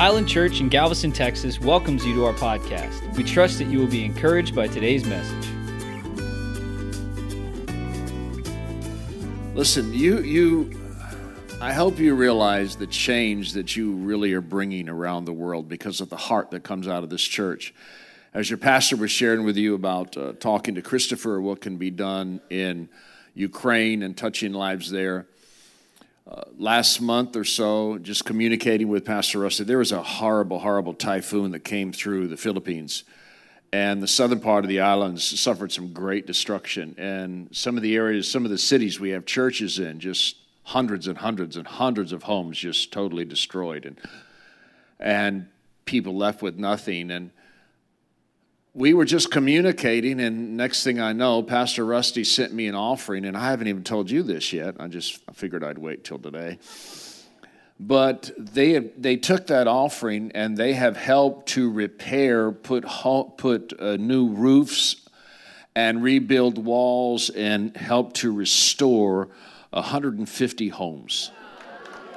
Island Church in Galveston, Texas welcomes you to our podcast. We trust that you will be encouraged by today's message. Listen, you you I hope you realize the change that you really are bringing around the world because of the heart that comes out of this church. As your pastor was sharing with you about uh, talking to Christopher, what can be done in Ukraine and touching lives there. Uh, last month or so, just communicating with Pastor Rusty, there was a horrible, horrible typhoon that came through the Philippines. And the southern part of the islands suffered some great destruction. And some of the areas, some of the cities we have churches in, just hundreds and hundreds and hundreds of homes just totally destroyed. And, and people left with nothing. And we were just communicating, and next thing I know, Pastor Rusty sent me an offering, and I haven't even told you this yet. I just I figured I'd wait till today. But they they took that offering and they have helped to repair, put put uh, new roofs, and rebuild walls, and help to restore 150 homes.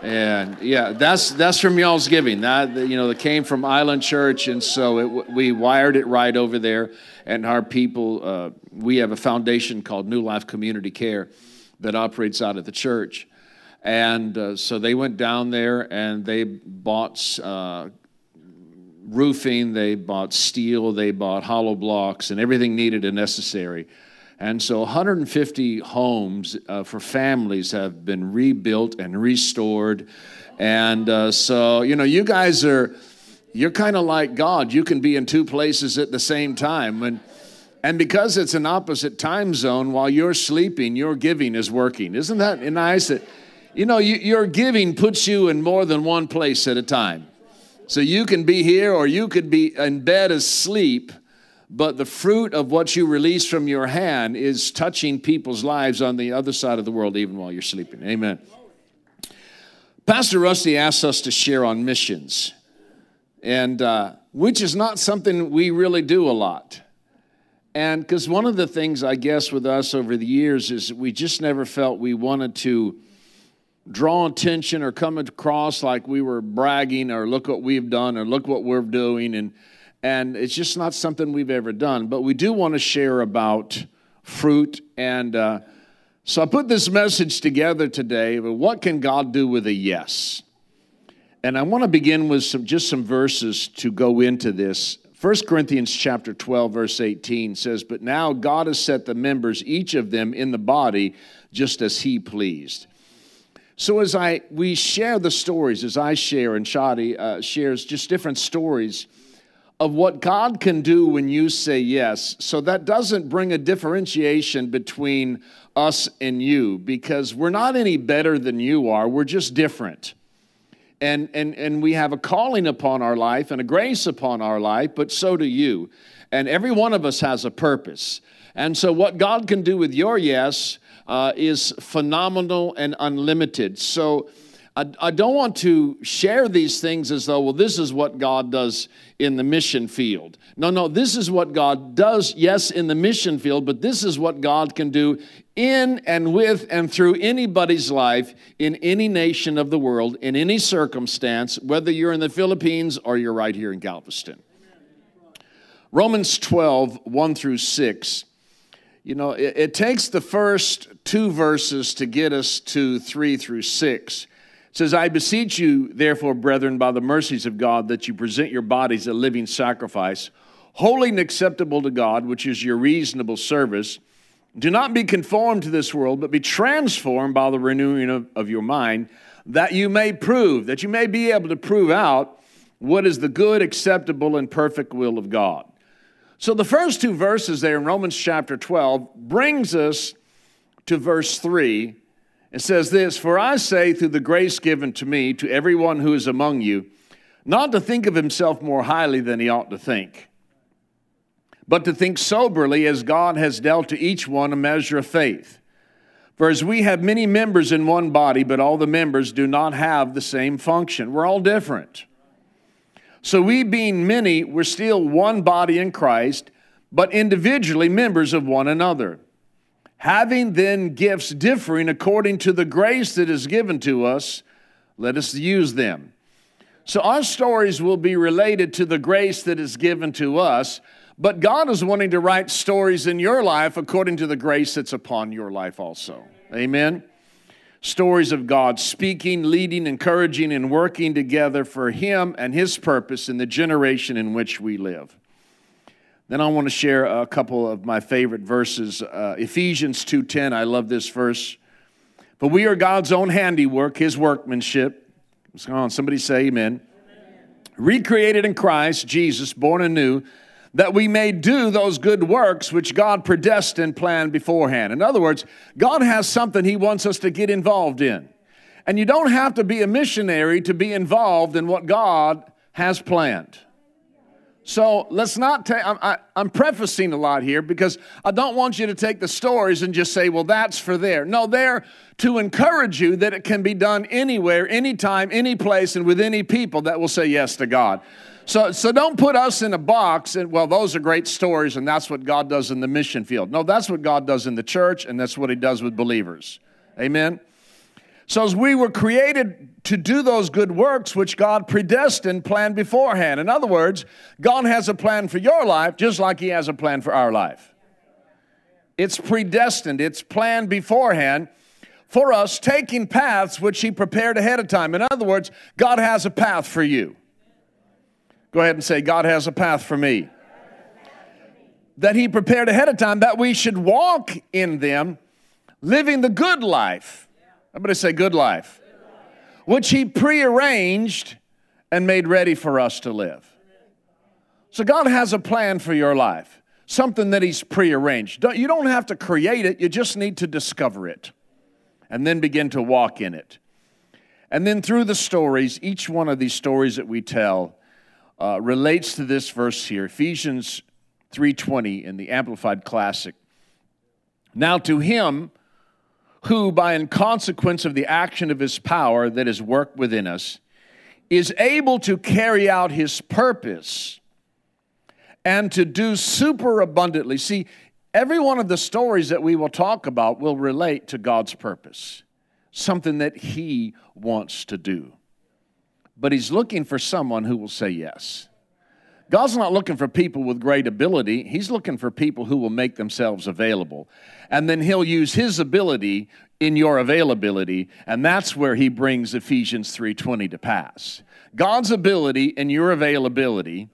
And yeah, that's that's from y'all's giving. That you know, that came from Island Church, and so it, we wired it right over there. And our people, uh, we have a foundation called New Life Community Care that operates out of the church, and uh, so they went down there and they bought uh, roofing, they bought steel, they bought hollow blocks, and everything needed and necessary and so 150 homes uh, for families have been rebuilt and restored. And uh, so, you know, you guys are, you're kind of like God. You can be in two places at the same time. And, and because it's an opposite time zone, while you're sleeping, your giving is working. Isn't that nice? That, you know, you, your giving puts you in more than one place at a time. So you can be here or you could be in bed asleep but the fruit of what you release from your hand is touching people's lives on the other side of the world, even while you're sleeping. Amen. Pastor Rusty asked us to share on missions, and uh, which is not something we really do a lot. And because one of the things, I guess, with us over the years is we just never felt we wanted to draw attention or come across like we were bragging or look what we've done or look what we're doing. And and it's just not something we've ever done. But we do want to share about fruit. And uh, so I put this message together today. What can God do with a yes? And I want to begin with some just some verses to go into this. 1 Corinthians chapter 12 verse 18 says, "But now God has set the members each of them in the body just as he pleased." So as I we share the stories as I share and Shadi uh, shares just different stories, of what God can do when you say yes. So that doesn't bring a differentiation between us and you because we're not any better than you are, we're just different. And, and, and we have a calling upon our life and a grace upon our life, but so do you. And every one of us has a purpose. And so, what God can do with your yes uh, is phenomenal and unlimited. So, I, I don't want to share these things as though, well, this is what God does in the mission field. No, no, this is what God does, yes, in the mission field, but this is what God can do in and with and through anybody's life in any nation of the world, in any circumstance, whether you're in the Philippines or you're right here in Galveston. Romans 12, 1 through 6. You know, it, it takes the first two verses to get us to 3 through 6 says, I beseech you, therefore, brethren, by the mercies of God, that you present your bodies a living sacrifice, holy and acceptable to God, which is your reasonable service. Do not be conformed to this world, but be transformed by the renewing of, of your mind, that you may prove, that you may be able to prove out what is the good, acceptable, and perfect will of God. So the first two verses there in Romans chapter 12 brings us to verse 3 it says this For I say, through the grace given to me, to everyone who is among you, not to think of himself more highly than he ought to think, but to think soberly as God has dealt to each one a measure of faith. For as we have many members in one body, but all the members do not have the same function, we're all different. So, we being many, we're still one body in Christ, but individually members of one another. Having then gifts differing according to the grace that is given to us, let us use them. So our stories will be related to the grace that is given to us, but God is wanting to write stories in your life according to the grace that's upon your life also. Amen. Stories of God speaking, leading, encouraging, and working together for Him and His purpose in the generation in which we live. Then I want to share a couple of my favorite verses. Uh, Ephesians 2:10. I love this verse. But we are God's own handiwork, His workmanship. Come on, somebody say Amen. amen. Recreated in Christ Jesus, born anew that we may do those good works which God predestined, planned beforehand. In other words, God has something He wants us to get involved in. And you don't have to be a missionary to be involved in what God has planned. So let's not take, I'm, I'm prefacing a lot here because I don't want you to take the stories and just say, well, that's for there. No, they're to encourage you that it can be done anywhere, anytime, any place, and with any people that will say yes to God. So, so don't put us in a box and, well, those are great stories and that's what God does in the mission field. No, that's what God does in the church and that's what He does with believers. Amen? So, as we were created to do those good works which God predestined, planned beforehand. In other words, God has a plan for your life just like He has a plan for our life. It's predestined, it's planned beforehand for us, taking paths which He prepared ahead of time. In other words, God has a path for you. Go ahead and say, God has a path for me. That He prepared ahead of time that we should walk in them, living the good life. Everybody say, good life. Which He prearranged and made ready for us to live. So God has a plan for your life, something that He's prearranged. You don't have to create it, you just need to discover it and then begin to walk in it. And then through the stories, each one of these stories that we tell, uh, relates to this verse here, Ephesians 3:20 in the Amplified Classic. Now to him who by in consequence of the action of his power that is worked within us is able to carry out his purpose and to do super abundantly. See, every one of the stories that we will talk about will relate to God's purpose, something that he wants to do but He's looking for someone who will say yes. God's not looking for people with great ability. He's looking for people who will make themselves available. And then He'll use His ability in your availability, and that's where He brings Ephesians 3:20 to pass. God's ability and your availability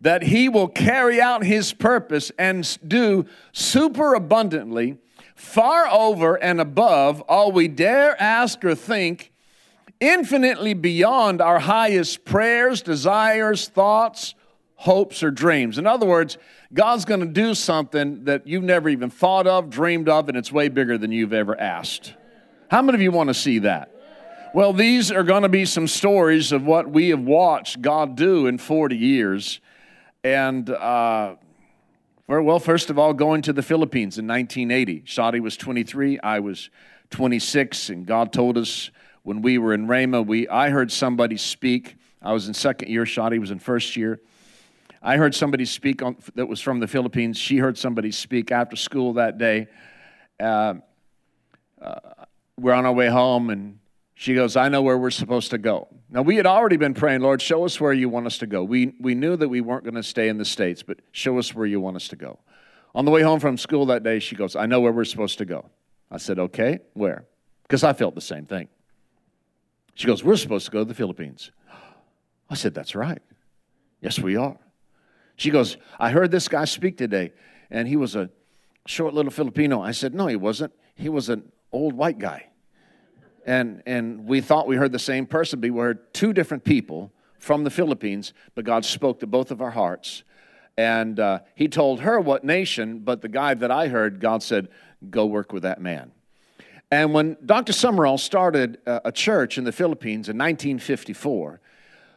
that He will carry out His purpose and do super abundantly, far over and above all we dare ask or think infinitely beyond our highest prayers, desires, thoughts, hopes, or dreams. In other words, God's going to do something that you've never even thought of, dreamed of, and it's way bigger than you've ever asked. How many of you want to see that? Well, these are going to be some stories of what we have watched God do in 40 years. And, uh, well, first of all, going to the Philippines in 1980. Shadi was 23, I was 26, and God told us when we were in Rhema, we, I heard somebody speak. I was in second year, Shadi was in first year. I heard somebody speak on, that was from the Philippines. She heard somebody speak after school that day. Uh, uh, we're on our way home, and she goes, I know where we're supposed to go. Now, we had already been praying, Lord, show us where you want us to go. We, we knew that we weren't going to stay in the States, but show us where you want us to go. On the way home from school that day, she goes, I know where we're supposed to go. I said, Okay, where? Because I felt the same thing. She goes, We're supposed to go to the Philippines. I said, That's right. Yes, we are. She goes, I heard this guy speak today, and he was a short little Filipino. I said, No, he wasn't. He was an old white guy. And, and we thought we heard the same person, but we heard two different people from the Philippines, but God spoke to both of our hearts. And uh, he told her what nation, but the guy that I heard, God said, Go work with that man. And when Dr. Sumrall started uh, a church in the Philippines in 1954,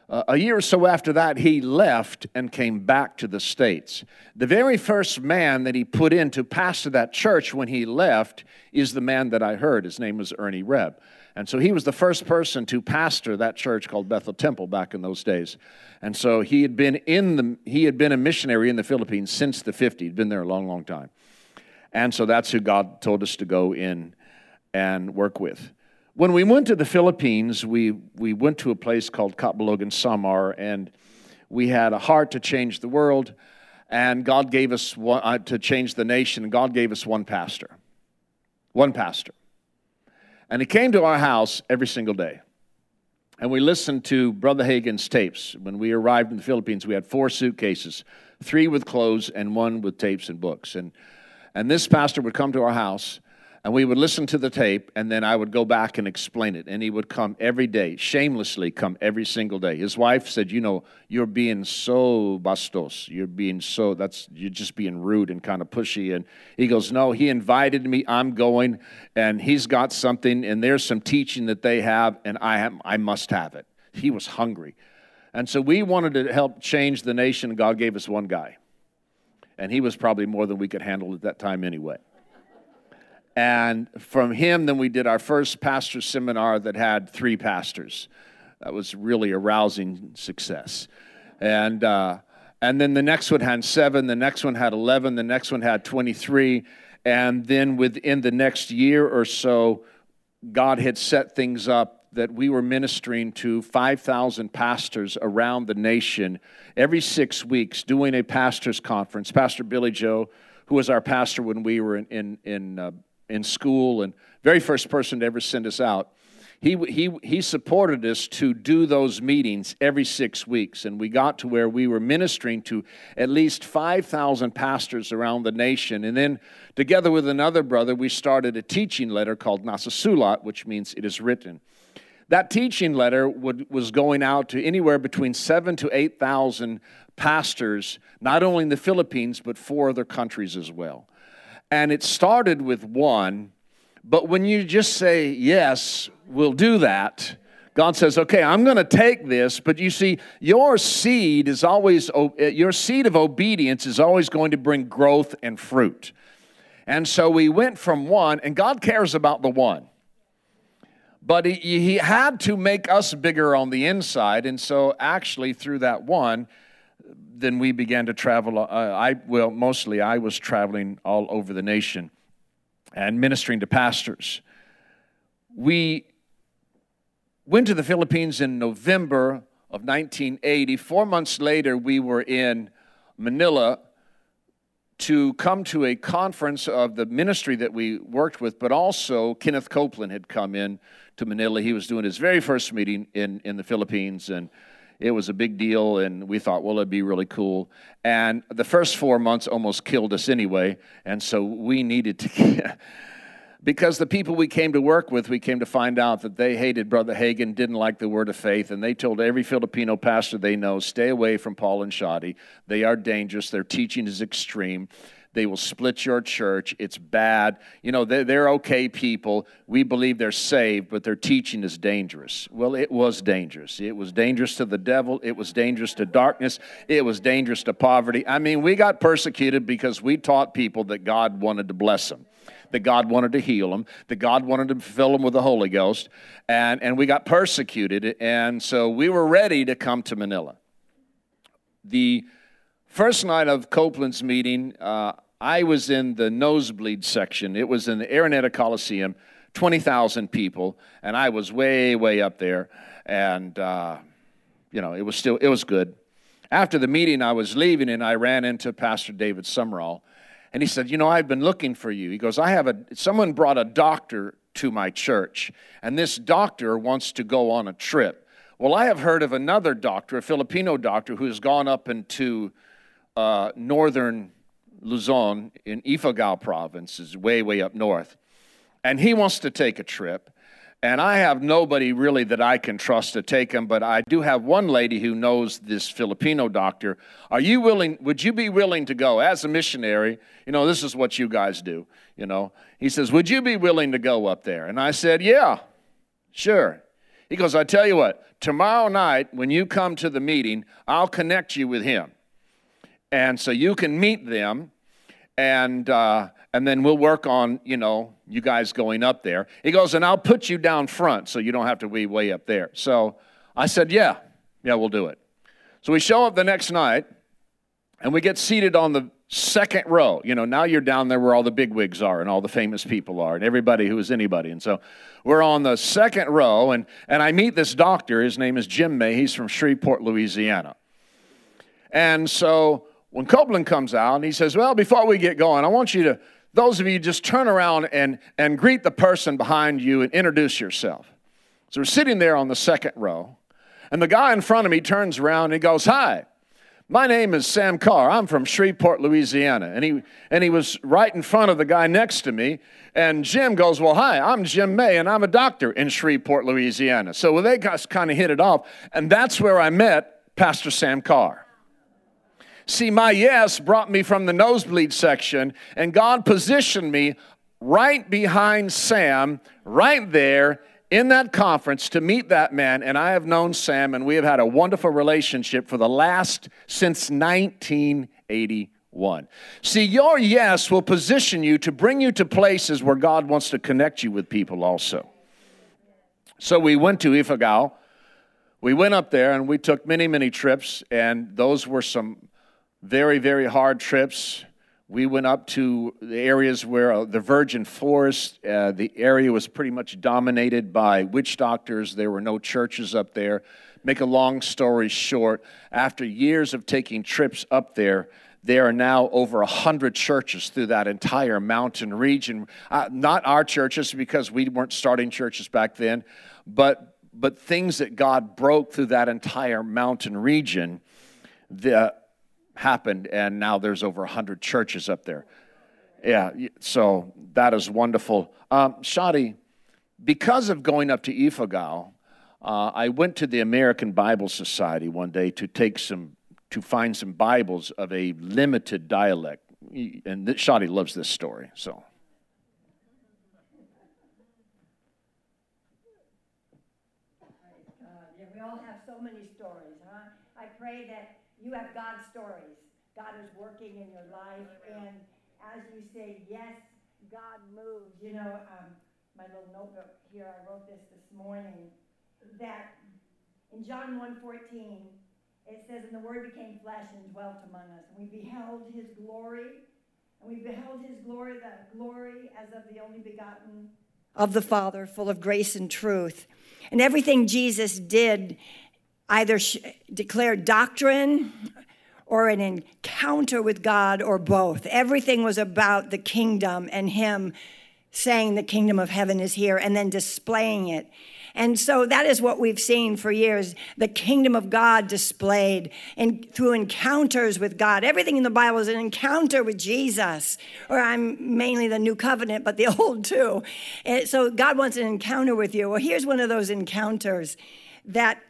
uh, a year or so after that, he left and came back to the States. The very first man that he put in to pastor that church when he left is the man that I heard. His name was Ernie Reb. And so he was the first person to pastor that church called Bethel Temple back in those days. And so he had been in the he had been a missionary in the Philippines since the 50s. He'd been there a long, long time. And so that's who God told us to go in and work with. When we went to the Philippines, we, we went to a place called Catbalogan Samar, and we had a heart to change the world, and God gave us one, uh, to change the nation, and God gave us one pastor. One pastor. And he came to our house every single day. And we listened to Brother Hagin's tapes. When we arrived in the Philippines, we had four suitcases three with clothes and one with tapes and books. And, and this pastor would come to our house and we would listen to the tape and then i would go back and explain it. And he would come every day shamelessly come every single day. His wife said you know you're being so bastos. You're being so that's you're just being rude and kind of pushy. And he goes no he invited me. I'm going and he's got something and there's some teaching that they have and i have, i must have it. He was hungry. And so we wanted to help change the nation god gave us one guy. And he was probably more than we could handle at that time anyway and from him, then we did our first pastor seminar that had three pastors. That was really a rousing success. And, uh, and then the next one had seven, the next one had 11, the next one had 23. And then within the next year or so, God had set things up that we were ministering to 5,000 pastors around the nation every six weeks, doing a pastor's conference. Pastor Billy Joe, who was our pastor when we were in, in, in uh, in school and very first person to ever send us out. He, he, he supported us to do those meetings every six weeks, and we got to where we were ministering to at least 5,000 pastors around the nation. And then, together with another brother, we started a teaching letter called Nasusulat, which means it is written. That teaching letter would, was going out to anywhere between seven to 8,000 pastors, not only in the Philippines, but four other countries as well. And it started with one, but when you just say, Yes, we'll do that, God says, Okay, I'm going to take this, but you see, your seed is always, eh, your seed of obedience is always going to bring growth and fruit. And so we went from one, and God cares about the one. But he, he had to make us bigger on the inside. And so, actually, through that one, then we began to travel. Uh, I well, mostly I was traveling all over the nation and ministering to pastors. We went to the Philippines in November of 1980. Four months later, we were in Manila to come to a conference of the ministry that we worked with, but also Kenneth Copeland had come in to Manila. He was doing his very first meeting in, in the Philippines, and it was a big deal, and we thought, well, it'd be really cool. And the first four months almost killed us anyway, and so we needed to. because the people we came to work with, we came to find out that they hated Brother Hagin, didn't like the word of faith, and they told every Filipino pastor they know, stay away from Paul and Shadi. They are dangerous, their teaching is extreme. They will split your church. It's bad. You know, they're, they're okay people. We believe they're saved, but their teaching is dangerous. Well, it was dangerous. It was dangerous to the devil. It was dangerous to darkness. It was dangerous to poverty. I mean, we got persecuted because we taught people that God wanted to bless them that God wanted to heal them, that God wanted to fill them with the Holy Ghost, and, and we got persecuted, and so we were ready to come to Manila. The first night of Copeland's meeting, uh, I was in the nosebleed section. It was in the Araneta Coliseum, 20,000 people, and I was way, way up there. And, uh, you know, it was still, it was good. After the meeting, I was leaving and I ran into Pastor David Sumrall. And he said, You know, I've been looking for you. He goes, I have a, someone brought a doctor to my church, and this doctor wants to go on a trip. Well, I have heard of another doctor, a Filipino doctor, who has gone up into uh, northern Luzon in Ifugao province, is way, way up north. And he wants to take a trip. And I have nobody really that I can trust to take him, but I do have one lady who knows this Filipino doctor. Are you willing, would you be willing to go as a missionary? You know, this is what you guys do, you know. He says, Would you be willing to go up there? And I said, Yeah, sure. He goes, I tell you what, tomorrow night when you come to the meeting, I'll connect you with him. And so you can meet them, and, uh, and then we'll work on, you know, you guys going up there. He goes, and I'll put you down front so you don't have to be way up there. So I said, yeah, yeah, we'll do it. So we show up the next night, And we get seated on the second row. You know, now you're down there where all the big wigs are and all the famous people are and everybody who is anybody. And so we're on the second row, and, and I meet this doctor. His name is Jim May. He's from Shreveport, Louisiana. And so when Copeland comes out and he says, Well, before we get going, I want you to, those of you, just turn around and, and greet the person behind you and introduce yourself. So we're sitting there on the second row, and the guy in front of me turns around and he goes, Hi. My name is Sam Carr. I'm from Shreveport, Louisiana. And he, and he was right in front of the guy next to me. And Jim goes, Well, hi, I'm Jim May, and I'm a doctor in Shreveport, Louisiana. So well, they kind of hit it off. And that's where I met Pastor Sam Carr. See, my yes brought me from the nosebleed section, and God positioned me right behind Sam, right there in that conference to meet that man, and I have known Sam, and we have had a wonderful relationship for the last since 1981. See, your yes will position you to bring you to places where God wants to connect you with people also. So we went to Ifugao. We went up there and we took many, many trips, and those were some very, very hard trips. We went up to the areas where uh, the virgin forest, uh, the area was pretty much dominated by witch doctors. There were no churches up there. Make a long story short, after years of taking trips up there, there are now over 100 churches through that entire mountain region. Uh, not our churches, because we weren't starting churches back then, but, but things that God broke through that entire mountain region. The, happened, and now there's over 100 churches up there. Yeah, so that is wonderful. Um, Shadi, because of going up to Ifugao, uh, I went to the American Bible Society one day to take some, to find some Bibles of a limited dialect. And Shadi loves this story, so. Yeah, we all have so many stories, huh? I pray that you have God's stories. God is working in your life. And as you say, yes, God moves. You know, um, my little notebook here, I wrote this this morning, that in John 1.14, it says, And the Word became flesh and dwelt among us. And we beheld his glory. And we beheld his glory, the glory as of the only begotten of the Father, full of grace and truth. And everything Jesus did either sh- declared doctrine or an encounter with God or both. Everything was about the kingdom and Him saying the kingdom of heaven is here and then displaying it. And so that is what we've seen for years the kingdom of God displayed and through encounters with God. Everything in the Bible is an encounter with Jesus, or I'm mainly the new covenant, but the old too. And so God wants an encounter with you. Well, here's one of those encounters that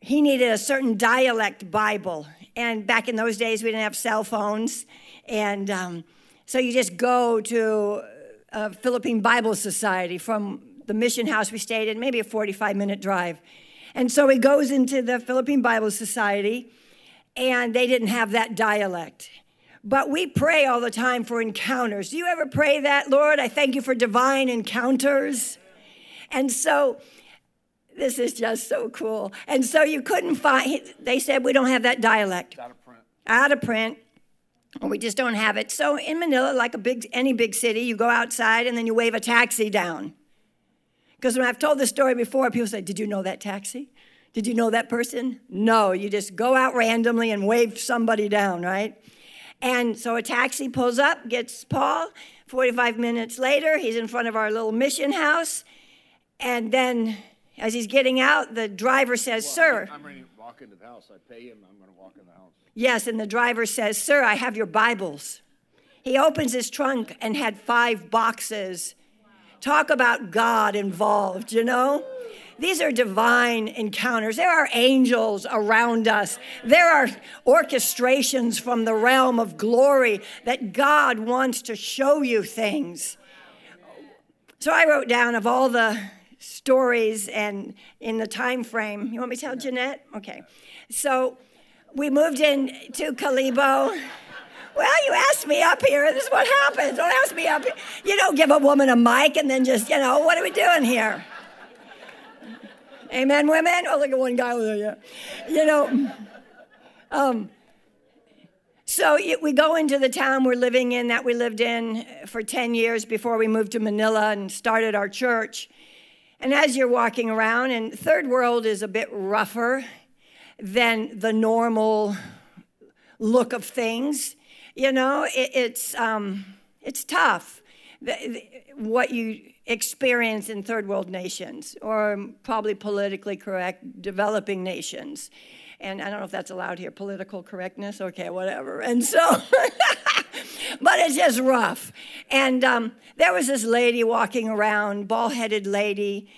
he needed a certain dialect Bible. And back in those days, we didn't have cell phones. And um, so you just go to a Philippine Bible Society from the mission house we stayed in, maybe a 45 minute drive. And so he goes into the Philippine Bible Society, and they didn't have that dialect. But we pray all the time for encounters. Do you ever pray that, Lord? I thank you for divine encounters. And so this is just so cool. And so you couldn't find, they said, we don't have that dialect. Out of print. Out of print. We just don't have it. So in Manila, like a big, any big city, you go outside and then you wave a taxi down. Because when I've told this story before, people say, Did you know that taxi? Did you know that person? No, you just go out randomly and wave somebody down, right? And so a taxi pulls up, gets Paul. 45 minutes later, he's in front of our little mission house. And then as he's getting out, the driver says, well, Sir. I'm ready to walk into the house. I pay him, I'm going to walk in the house. Yes, and the driver says, Sir, I have your Bibles. He opens his trunk and had five boxes. Talk about God involved, you know? These are divine encounters. There are angels around us. There are orchestrations from the realm of glory that God wants to show you things. So I wrote down of all the stories and in the time frame. You want me to tell Jeanette? Okay. So we moved in to Kalibo. Well, you asked me up here. This is what happens. Don't ask me up here. You don't give a woman a mic and then just, you know, what are we doing here? Amen, women? Oh, look at one guy over there. Yeah. You know, um, So it, we go into the town we're living in that we lived in for 10 years before we moved to Manila and started our church. And as you're walking around, and third world is a bit rougher than the normal look of things, you know, it, it's, um, it's tough. The, the, what you experience in third world nations, or probably politically correct developing nations. And I don't know if that's allowed here, political correctness, okay, whatever. And so, but it's just rough. And um, there was this lady walking around, bald headed lady.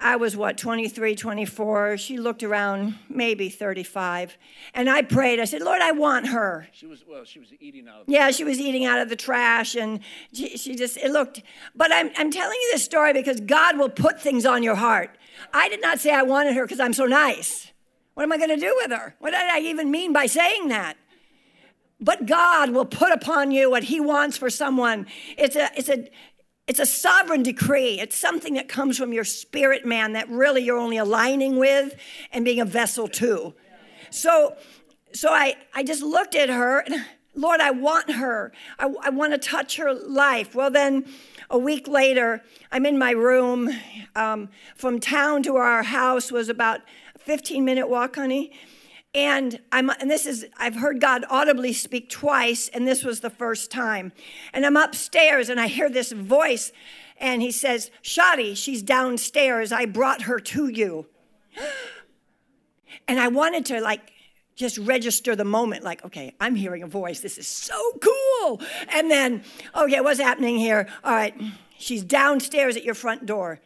I was what, 23, 24. She looked around, maybe 35. And I prayed. I said, Lord, I want her. She was, well, she was eating out of Yeah, she was eating out of the trash and she, she just, it looked, but I'm, I'm telling you this story because God will put things on your heart. I did not say I wanted her because I'm so nice. What am I going to do with her? What did I even mean by saying that? But God will put upon you what He wants for someone. It's a, it's a, it's a sovereign decree. It's something that comes from your spirit man that really you're only aligning with and being a vessel to. So, so I, I just looked at her and Lord, I want her. I, I want to touch her life. Well, then a week later, I'm in my room. Um, from town to our house was about 15 minute walk, honey. And I'm and this is I've heard God audibly speak twice, and this was the first time. And I'm upstairs and I hear this voice, and he says, Shadi, she's downstairs. I brought her to you. And I wanted to like just register the moment, like, okay, I'm hearing a voice. This is so cool. And then, oh, okay, what's happening here? All right, she's downstairs at your front door.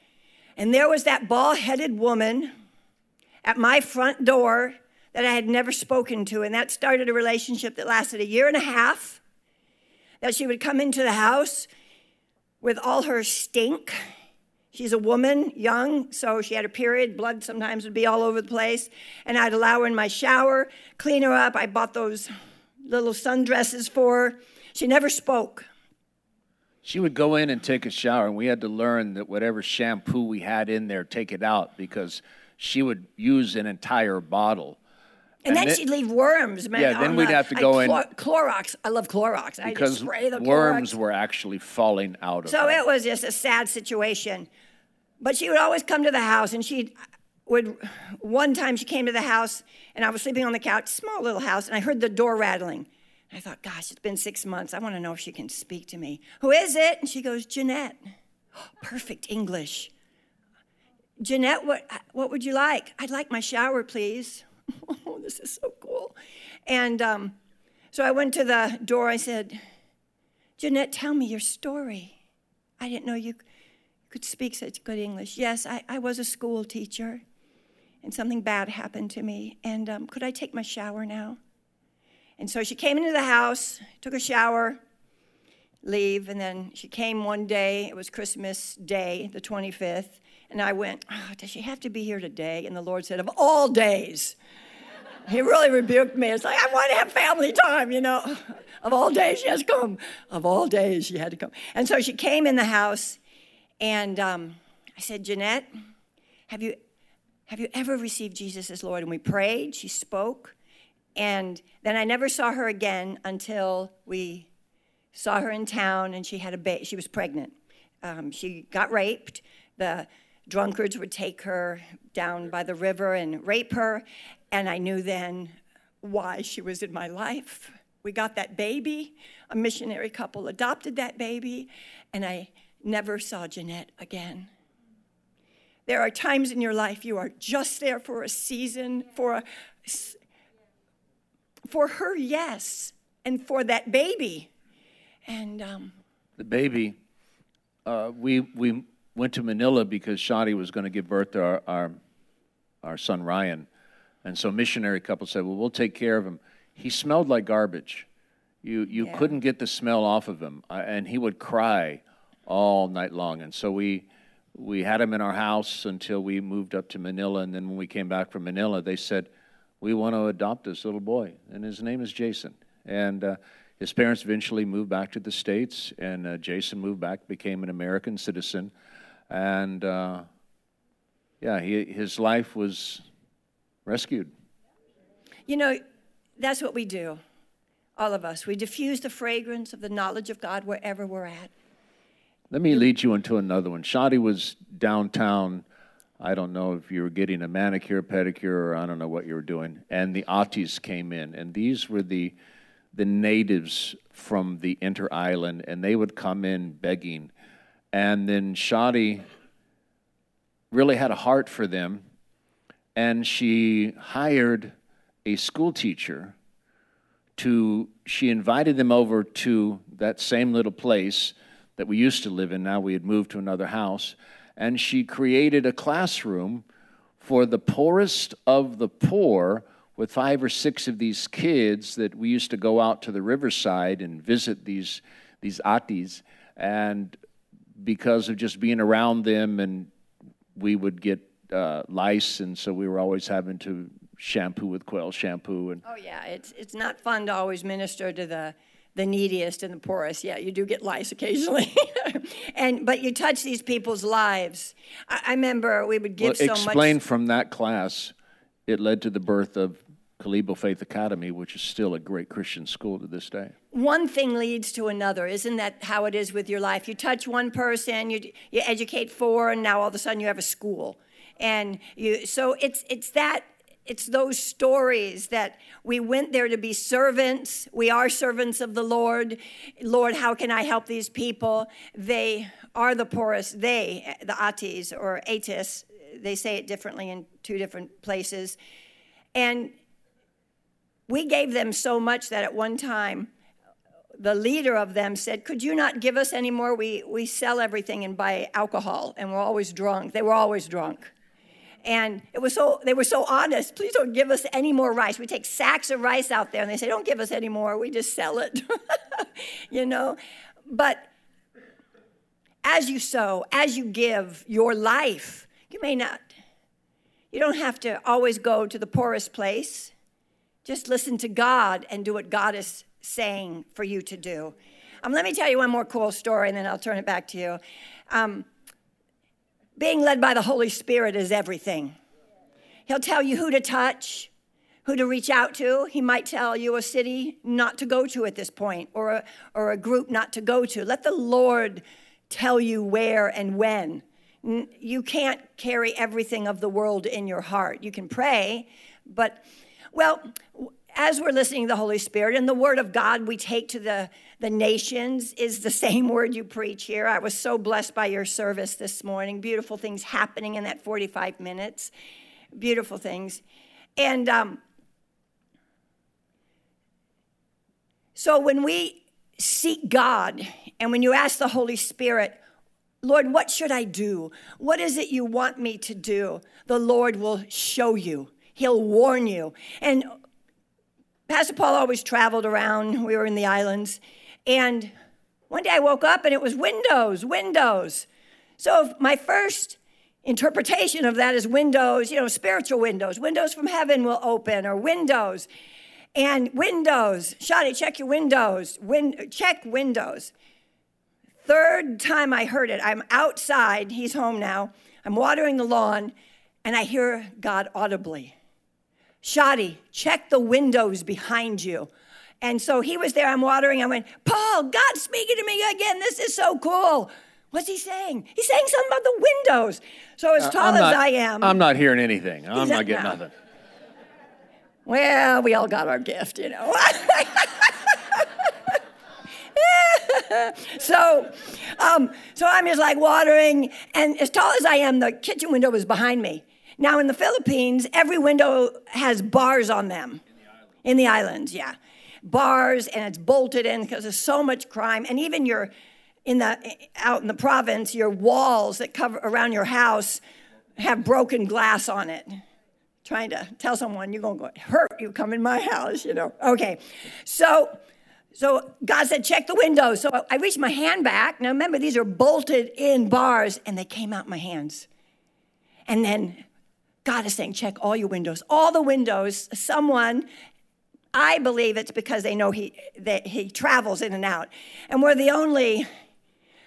And there was that bald headed woman at my front door that I had never spoken to. And that started a relationship that lasted a year and a half. That she would come into the house with all her stink. She's a woman, young, so she had a period. Blood sometimes would be all over the place. And I'd allow her in my shower, clean her up. I bought those little sundresses for her. She never spoke. She would go in and take a shower, and we had to learn that whatever shampoo we had in there, take it out because she would use an entire bottle. And, then she'd leave worms. Man, Yeah, then we'd the- have to I- go in- Clor- Clorox. I love Clorox. I because just spray the worms Clorox. were actually falling out of So her. it was just a sad situation. But she would always come to the house, and she would. One time she came to the house, and I was sleeping on the couch, small little house, and I heard the door rattling. I thought, gosh, it's been six months. I want to know if she can speak to me. Who is it? And she goes, Jeanette. Perfect English. Jeanette, what, what would you like? I'd like my shower, please. oh, this is so cool. And um, so I went to the door. I said, Jeanette, tell me your story. I didn't know you could speak such good English. Yes, I, I was a school teacher, and something bad happened to me. And um, could I take my shower now? And so she came into the house, took a shower, leave, and then she came one day. It was Christmas Day, the 25th. And I went, oh, Does she have to be here today? And the Lord said, Of all days. He really rebuked me. It's like, I want to have family time, you know. Of all days, she has come. Of all days, she had to come. And so she came in the house, and um, I said, Jeanette, have you, have you ever received Jesus as Lord? And we prayed, she spoke, and then I never saw her again until we saw her in town, and she had a. She was pregnant. Um, she got raped. The drunkards would take her down by the river and rape her, and I knew then why she was in my life. We got that baby. A missionary couple adopted that baby, and I never saw Jeanette again. There are times in your life you are just there for a season, for a, for her, yes, and for that baby. And um, the baby, uh, we, we went to Manila because Shadi was going to give birth to our, our, our son Ryan. And so missionary couple said, well, we'll take care of him. He smelled like garbage. You, you Yeah. couldn't get the smell off of him. And he would cry all night long. And so we, we had him in our house until we moved up to Manila. And then when we came back from Manila, they said, we want to adopt this little boy. And his name is Jason. And uh, his parents eventually moved back to the States. And uh, Jason moved back, became an American citizen. And uh, yeah, he, his life was rescued. You know, that's what we do. All of us. We diffuse the fragrance of the knowledge of God wherever we're at. Let me lead you into another one. Shadi was downtown. I don't know if you were getting a manicure, pedicure, or I don't know what you were doing. And the Atis came in, and these were the the natives from the inter island, and they would come in begging. And then Shadi really had a heart for them, and she hired a school teacher to, she invited them over to that same little place that we used to live in. Now we had moved to another house, and she created a classroom for the poorest of the poor with five or six of these kids that we used to go out to the riverside and visit these these atis. And because of just being around them and we would get uh, lice and so we were always having to shampoo with Kwell shampoo and oh yeah it's it's not fun to always minister to the the neediest and the poorest. Yeah you do get lice occasionally. And but you touch these people's lives. I, I remember we would give well, so much explain from that class it led to the birth of Kalibo Faith Academy, which is still a great Christian school to this day. One thing leads to another. Isn't that how it is with your life? You touch one person, you, you educate four, and now all of a sudden you have a school. And you, so it's, it's that it's those stories that we went there to be servants. We are servants of the Lord. Lord, how can I help these people? They are the poorest. They, the Atis or Atis, they say it differently in two different places. And we gave them so much that at one time, the leader of them said, Could you not give us any more? We, we sell everything and buy alcohol, and we're always drunk. They were always drunk. And it was so they were so honest. Please don't give us any more rice. We take sacks of rice out there, and they say, Don't give us any more. We just sell it. you know? But as you sow, as you give your life, you may not, you don't have to always go to the poorest place. Just listen to God and do what God is saying for you to do. Um, let me tell you one more cool story and then I'll turn it back to you. Um, being led by the Holy Spirit is everything. He'll tell you who to touch, who to reach out to. He might tell you a city not to go to at this point or a, or a group not to go to. Let the Lord tell you where and when. You can't carry everything of the world in your heart. You can pray, but well, as we're listening to the Holy Spirit and the word of God we take to the, the nations is the same word you preach here. I was so blessed by your service this morning. Beautiful things happening in that 45 minutes. Beautiful things. And um, so when we seek God and when you ask the Holy Spirit, Lord, what should I do? What is it you want me to do? The Lord will show you. He'll warn you. And Pastor Paul always traveled around. We were in the islands. And one day I woke up and it was windows, windows. So my first interpretation of that is windows, you know, spiritual windows. Windows from heaven will open, or windows. And windows, Shadi, check your windows. Win- check windows. Third time I heard it, I'm outside. He's home now. I'm watering the lawn, and I hear God audibly. Shadi, check the windows behind you. And so he was there, I'm watering. I went, Paul, God's speaking to me again. This is so cool. What's he saying? He's saying something about the windows. So, as uh, tall not, as I am, I'm not hearing anything. I'm not getting no. nothing. Well, we all got our gift, you know. so, um, so I'm just like watering, and as tall as I am, the kitchen window was behind me. Now, in the Philippines, every window has bars on them. In the islands, yeah. Bars, and it's bolted in because there's so much crime. And even your, in the, out in the province, your walls that cover around your house have broken glass on it. Trying to tell someone you're going to hurt you come in my house, you know. Okay. So, so God said, check the windows. So I reached my hand back. Now remember, these are bolted in bars, and they came out my hands. And then God is saying, check all your windows, all the windows. Someone, I believe it's because they know he, that he travels in and out. And we're the only,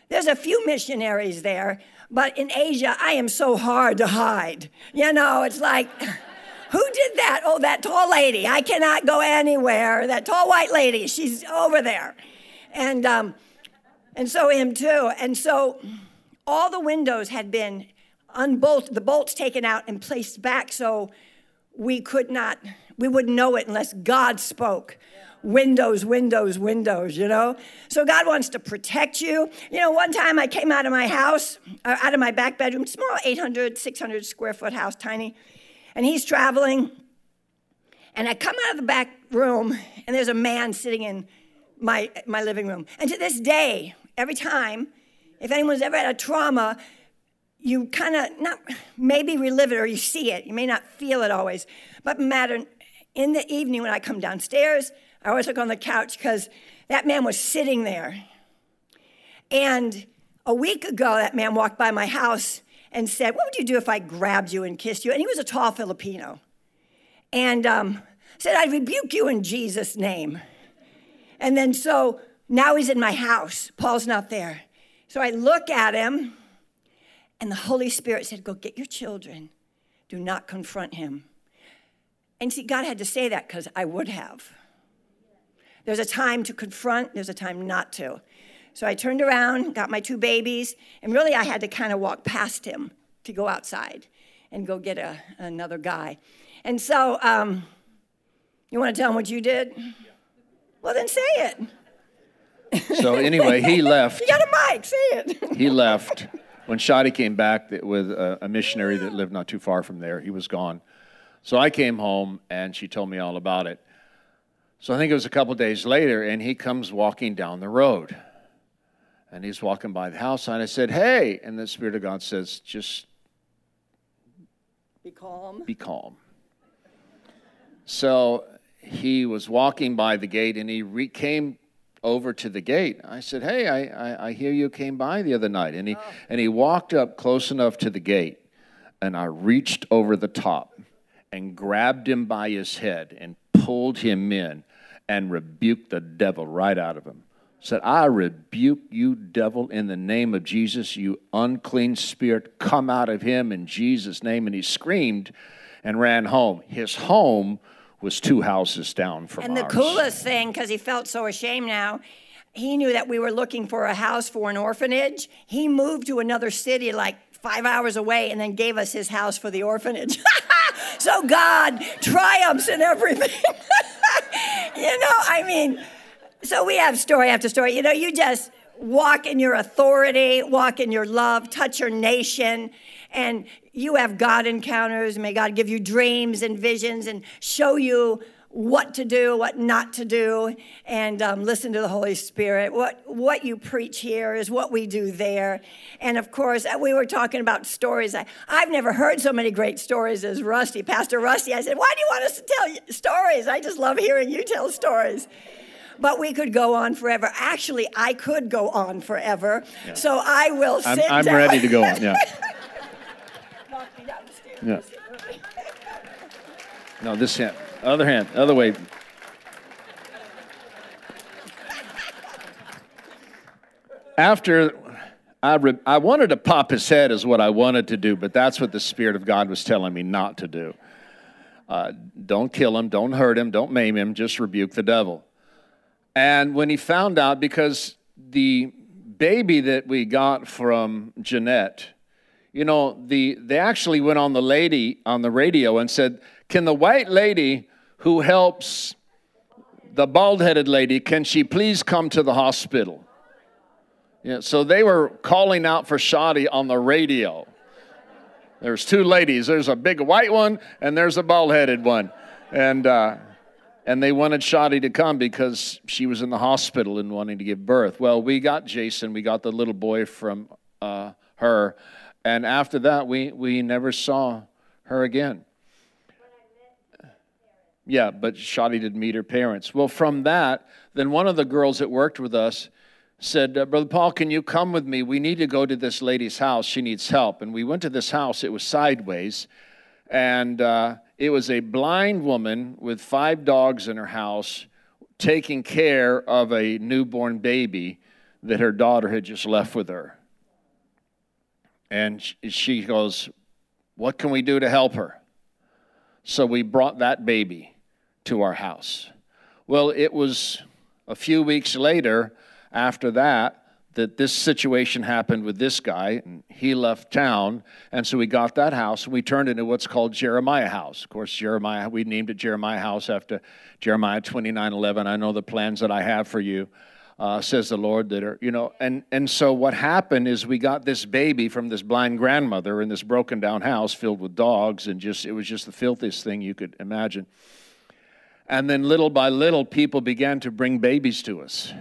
there's a few missionaries there, but in Asia, I am so hard to hide. You know, it's like, Who did that? Oh, that tall lady. I cannot go anywhere. That tall white lady. She's over there. And, um, and so him too. And so all the windows had been unbolted, the bolts taken out and placed back so we could not, we wouldn't know it unless God spoke. Windows, windows, windows, you know? So God wants to protect you. You know, one time I came out of my house, uh, out of my back bedroom, small 800, 600 square foot house, tiny, and he's traveling. And I come out of the back room, and there's a man sitting in my, my living room. And to this day, every time, if anyone's ever had a trauma, you kind of not maybe relive it or you see it. You may not feel it always, but matter in the evening when I come downstairs, I always look on the couch because that man was sitting there. And a week ago, that man walked by my house and said, What would you do if I grabbed you and kissed you? And he was a tall Filipino. And um, said, I rebuke you in Jesus' name. And then so now he's in my house. Paul's not there. So I look at him, and the Holy Spirit said, Go get your children. Do not confront him. And see, God had to say that because I would have. There's a time to confront, there's a time not to. So I turned around, got my two babies, and really I had to kind of walk past him to go outside and go get a, another guy. And so, um, you want to tell him what you did? Well, then say it. So anyway, he left. You got a mic, say it. he left. When Shadi came back with a, a missionary that lived not too far from there, he was gone. So I came home and she told me all about it. So I think it was a couple days later, and he comes walking down the road. And he's walking by the house, and I said, Hey. And the Spirit of God says, Just be calm. Be calm. So he was walking by the gate, and he re- came over to the gate. I said, Hey, I, I, I, hear you came by the other night. And he, oh. and he walked up close enough to the gate, and I reached over the top and grabbed him by his head and pulled him in and rebuked the devil right out of him. Said, I rebuke you, devil, in the name of Jesus, you unclean spirit, come out of him in Jesus' name. And he screamed and ran home. His home was two houses down from and ours. the coolest thing, because he felt so ashamed now, he knew that we were looking for a house for an orphanage. He moved to another city like five hours away and then gave us his house for the orphanage. so God triumphs in everything. you know, I mean, so we have story after story. You know, you just walk in your authority, walk in your love, touch your nation, and you have God encounters. May God give you dreams and visions and show you what to do, what not to do, and um, listen to the Holy Spirit. What, what you preach here is what we do there. And of course, uh, we were talking about stories. I, I've never heard so many great stories as Rusty, Pastor Rusty. I said, Why do you want us to tell you stories? I just love hearing you tell stories but we could go on forever. Actually, I could go on forever. Yeah. So I will I'm, I'm down. ready to go on, yeah. Yeah. No, this hand. Other hand. Other way. After I, re- I wanted to pop his head, is what I wanted to do, but that's what the Spirit of God was telling me not to do. Uh, don't kill him, don't hurt him, don't maim him, just rebuke the devil. And when he found out, because the baby that we got from Jeanette, you know, the, they actually went on the lady on the radio and said, Can the white lady who helps the bald headed lady, can she please come to the hospital? Yeah, so they were calling out for Shadi on the radio. There's two ladies. There's a big white one and there's a bald headed one. And, uh, and they wanted Shadi to come because she was in the hospital and wanting to give birth. Well, we got Jason, we got the little boy from uh, her, and after that, we, we never saw her again. Yeah, but Shadi didn't meet her parents. Well, from that, then one of the girls that worked with us said, uh, Brother Paul, can you come with me? We need to go to this lady's house. She needs help. And we went to this house. It was sideways. And uh, it was a blind woman with five dogs in her house taking care of a newborn baby that her daughter had just left with her. And she goes, What can we do to help her? So we brought that baby to our house. Well, it was a few weeks later after that that this situation happened with this guy and he left town and so we got that house and we turned it into what's called jeremiah house of course jeremiah we named it jeremiah house after jeremiah 29 11 i know the plans that i have for you uh, says the lord that are you know and and so what happened is we got this baby from this blind grandmother in this broken down house filled with dogs and just it was just the filthiest thing you could imagine. And then little by little people began to bring babies to us.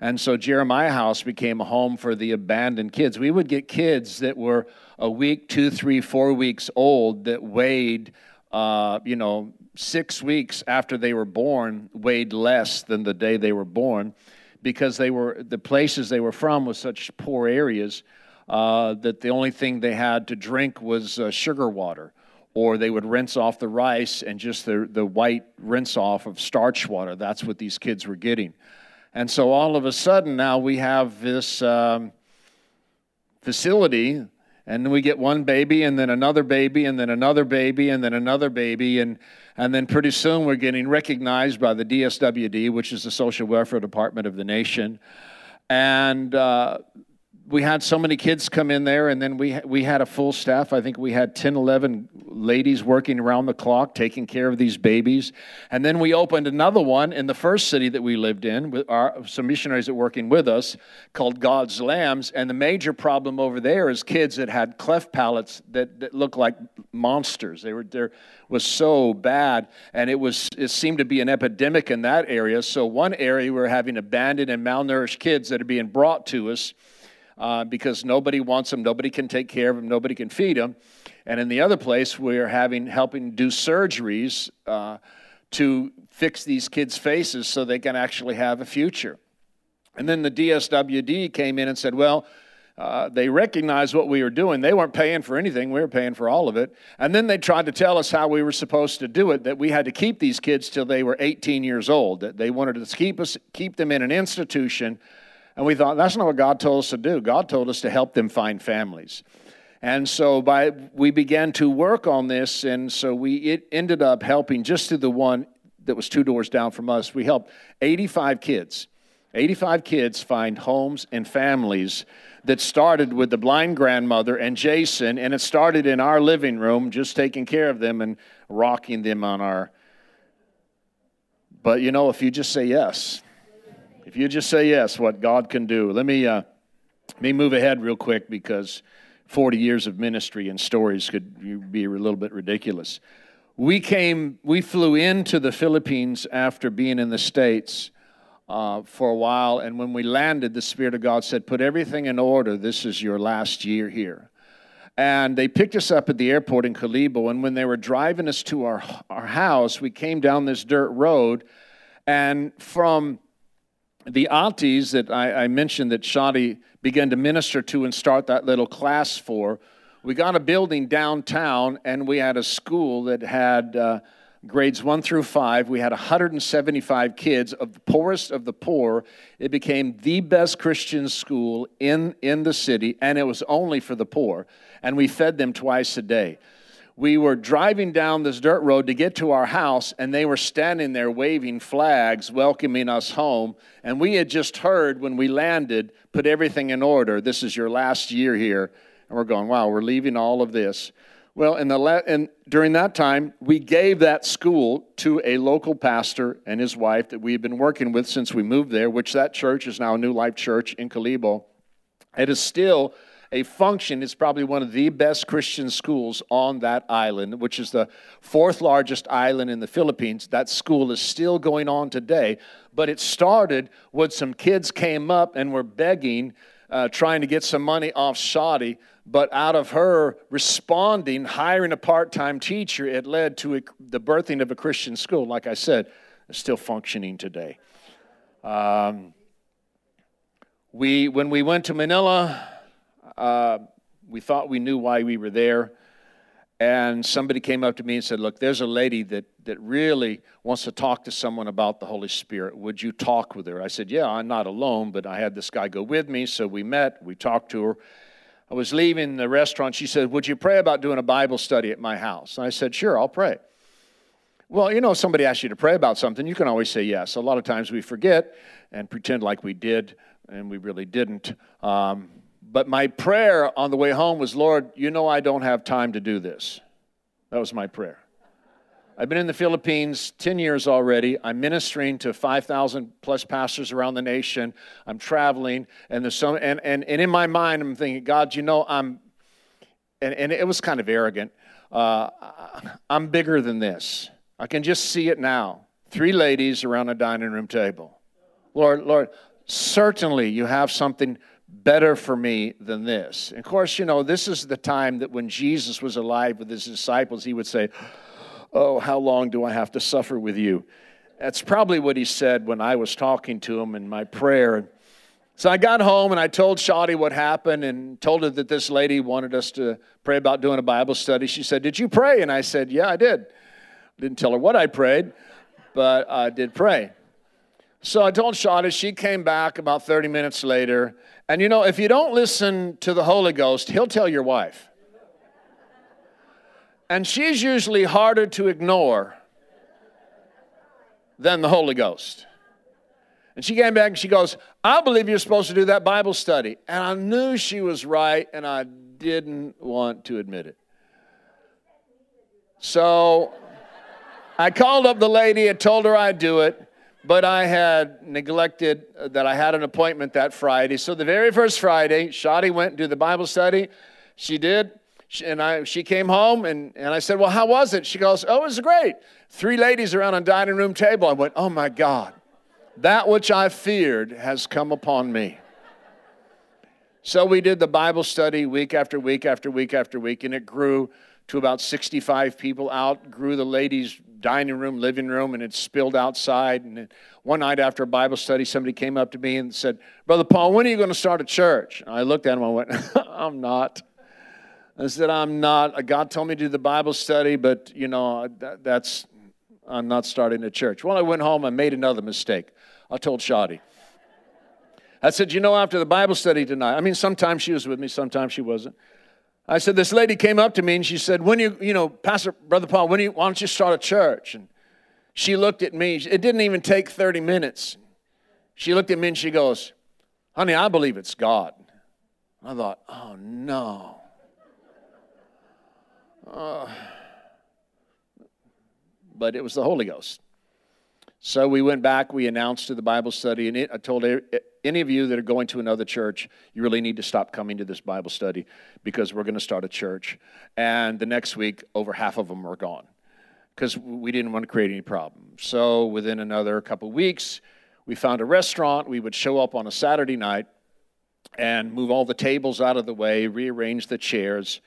And so Jeremiah House became a home for the abandoned kids. We would get kids that were a week, two, three, four weeks old that weighed, uh, you know, six weeks after they were born, weighed less than the day they were born because they were the places they were from was such poor areas uh, that the only thing they had to drink was uh, sugar water or they would rinse off the rice and just the, the white rinse off of starch water. That's what these kids were getting. And so all of a sudden now we have this um, facility, and we get one baby, and then another baby, and then another baby, and then another baby, and and then pretty soon we're getting recognized by the DSWD, which is the Social Welfare Department of the nation, and uh, we had so many kids come in there, and then we we had a full staff. I think we had 10, 11 ladies working around the clock taking care of these babies. And then we opened another one in the first city that we lived in with our, some missionaries that were working with us called God's Lambs. And the major problem over there is kids that had cleft palates that, that looked like monsters. They were there was so bad, and it was it seemed to be an epidemic in that area. So one area we we're having abandoned and malnourished kids that are being brought to us uh, because nobody wants them, nobody can take care of them, nobody can feed them. And in the other place, we're having helping do surgeries uh, to fix these kids' faces so they can actually have a future. And then the DSWD came in and said, well, uh, they recognized what we were doing. They weren't paying for anything, we were paying for all of it. And then they tried to tell us how we were supposed to do it that we had to keep these kids till they were 18 years old, that they wanted to keep, us, keep them in an institution and we thought, that's not what God told us to do. God told us to help them find families. And so by we began to work on this, and so we it ended up helping just to the one that was two doors down from us. We helped 85 kids. 85 kids find homes and families that started with the blind grandmother and Jason, and it started in our living room, just taking care of them and rocking them on our. But you know, if you just say yes, if you just say yes, what God can do. Let me, uh, let me move ahead real quick because 40 years of ministry and stories could be a little bit ridiculous. We came, we flew into the Philippines after being in the States uh, for a while, and when we landed, the Spirit of God said, Put everything in order. This is your last year here. And they picked us up at the airport in Kalibo, and when they were driving us to our, our house, we came down this dirt road, and from the aunties that I, I mentioned that Shadi began to minister to and start that little class for, we got a building downtown and we had a school that had uh, grades one through five. We had 175 kids of the poorest of the poor. It became the best Christian school in, in the city, and it was only for the poor. And we fed them twice a day we were driving down this dirt road to get to our house, and they were standing there waving flags, welcoming us home. And we had just heard when we landed, put everything in order. This is your last year here. And we're going, wow, we're leaving all of this. Well, in the and during that time, we gave that school to a local pastor and his wife that we had been working with since we moved there, which that church is now a New Life Church in Kalibo. It is still a function is probably one of the best Christian schools on that island, which is the fourth largest island in the Philippines. That school is still going on today, but it started when some kids came up and were begging, uh, trying to get some money off Shadi. But out of her responding, hiring a part time teacher, it led to a, the birthing of a Christian school. Like I said, it's still functioning today. Um, we, when we went to Manila, uh, we thought we knew why we were there. And somebody came up to me and said, Look, there's a lady that, that really wants to talk to someone about the Holy Spirit. Would you talk with her? I said, Yeah, I'm not alone, but I had this guy go with me. So we met, we talked to her. I was leaving the restaurant. She said, Would you pray about doing a Bible study at my house? And I said, Sure, I'll pray. Well, you know, if somebody asks you to pray about something, you can always say yes. A lot of times we forget and pretend like we did, and we really didn't. Um, but my prayer on the way home was, Lord, you know I don't have time to do this. That was my prayer. I've been in the Philippines 10 years already. I'm ministering to 5,000 plus pastors around the nation. I'm traveling, and there's so and, and, and in my mind, I'm thinking, God, you know, I'm, and, and it was kind of arrogant. Uh, I'm bigger than this. I can just see it now. Three ladies around a dining room table. Lord, Lord, certainly you have something better for me than this. And of course, you know, this is the time that when Jesus was alive with his disciples, he would say, Oh, how long do I have to suffer with you? That's probably what he said when I was talking to him in my prayer. So I got home and I told Shadi what happened and told her that this lady wanted us to pray about doing a Bible study. She said, Did you pray? And I said, Yeah, I did. Didn't tell her what I prayed, but I did pray. So I told Shadi, she came back about 30 minutes later. And you know, if you don't listen to the Holy Ghost, he'll tell your wife. And she's usually harder to ignore than the Holy Ghost. And she came back and she goes, I believe you're supposed to do that Bible study. And I knew she was right, and I didn't want to admit it. So I called up the lady and told her I'd do it, but I had neglected uh, that I had an appointment that Friday. So the very first Friday, Shadi went do the Bible study. She did and I, she came home and, and I said, Well, how was it? She goes, Oh, it was great. Three ladies around a dining room table. I went, Oh my God, that which I feared has come upon me. So we did the Bible study week after week after week after week, and it grew to about 65 people out, grew the ladies' dining room, living room, and it spilled outside. And one night after a Bible study, somebody came up to me and said, Brother Paul, when are you going to start a church? And I looked at him I went, I'm not. I said, I'm not. Uh, God told me to do the Bible study, but, you know, uh, that, that's, I'm not starting a church. Well, I went home and made another mistake. I told Shadi. I said, you know, after the Bible study tonight, I mean, sometimes she was with me, sometimes she wasn't. I said, this lady came up to me and she said, when you, you know, Pastor, Brother Paul, when you, why don't you start a church? And she looked at me. It didn't even take 30 minutes. She looked at me and she goes, honey, I believe it's God. I thought, oh no. Uh, but it was the Holy Ghost. So we went back, we announced to the Bible study, and it, I told any of you that are going to another church, you really need to stop coming to this Bible study because we're going to start a church. And the next week, over half of them were gone because we didn't want to create any problems. So within another couple weeks, we found a restaurant. We would show up on a Saturday night and move all the tables out of the way, rearrange the chairs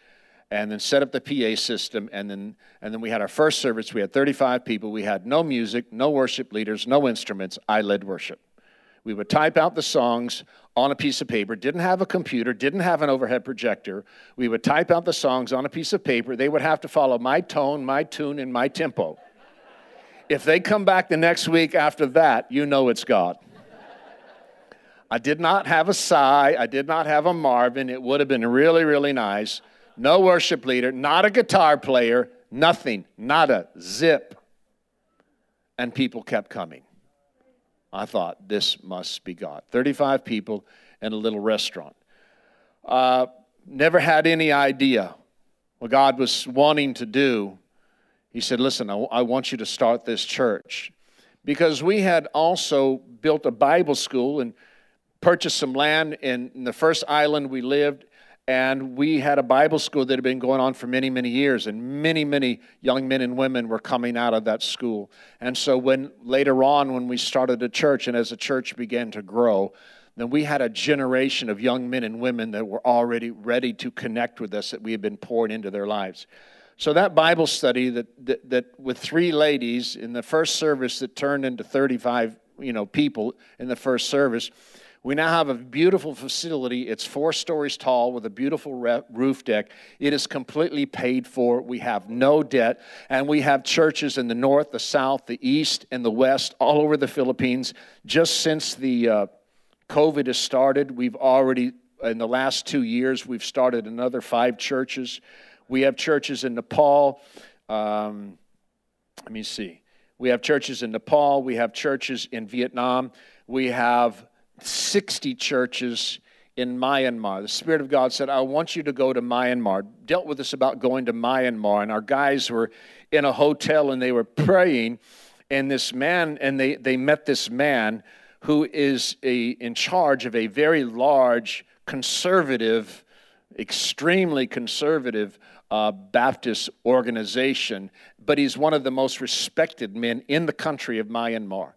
and then set up the PA system. And then, and then we had our first service. We had 35 people. We had no music, no worship leaders, no instruments. I led worship. We would type out the songs on a piece of paper, didn't have a computer, didn't have an overhead projector. We would type out the songs on a piece of paper. They would have to follow my tone, my tune, and my tempo. If they come back the next week after that, you know it's God. I did not have a Sy. I did not have a Marvin. It would have been really, really nice no worship leader, not a guitar player, nothing, not a zip. And people kept coming. I thought, this must be God. 35 people in a little restaurant. Uh, never had any idea what God was wanting to do. He said, Listen, I, I want you to start this church. Because we had also built a Bible school and purchased some land in, in the first island we lived and we had a Bible school that had been going on for many, many years, and many, many young men and women were coming out of that school. And so, when later on, when we started a church, and as the church began to grow, then we had a generation of young men and women that were already ready to connect with us, that we had been pouring into their lives. So that Bible study that, that, that with three ladies in the first service that turned into 35 you know, people in the first service, we now have a beautiful facility. It's four stories tall with a beautiful roof deck. It is completely paid for. We have no debt. And we have churches in the north, the south, the east, and the west, all over the Philippines. Just since the uh, COVID has started, we've already, in the last two years, we've started another five churches. We have churches in Nepal. Um, let me see. We have churches in Nepal, we have churches in Vietnam, we have 60 churches in Myanmar. The Spirit of God said, I want you to go to Myanmar. Dealt with us about going to Myanmar, and our guys were in a hotel and they were praying, and this man, and they, they met this man who is a, in charge of a very large conservative, extremely conservative uh, Baptist organization, but he's one of the most respected men in the country of Myanmar.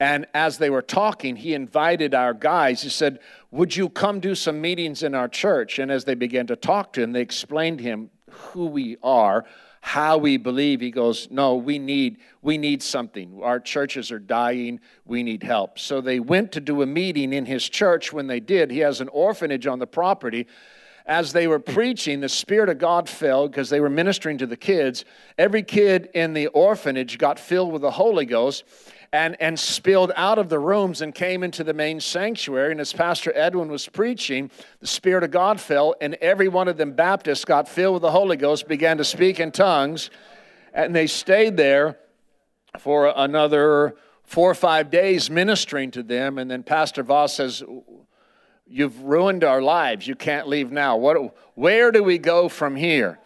And as they were talking, he invited our guys. He said, Would you come do some meetings in our church? And as they began to talk to him, they explained to him who we are, how we believe. He goes, No, we need, we need something. Our churches are dying. We need help. So they went to do a meeting in his church. When they did, he has an orphanage on the property as they were preaching, the Spirit of God fell because they were ministering to the kids. Every kid in the orphanage got filled with the Holy Ghost and, and spilled out of the rooms and came into the main sanctuary. And as Pastor Edwin was preaching, the Spirit of God fell, and every one of them Baptists got filled with the Holy Ghost, began to speak in tongues, and they stayed there for another four or five days ministering to them. And then Pastor Voss says, You've ruined our lives. You can't leave now. What, where do we go from here?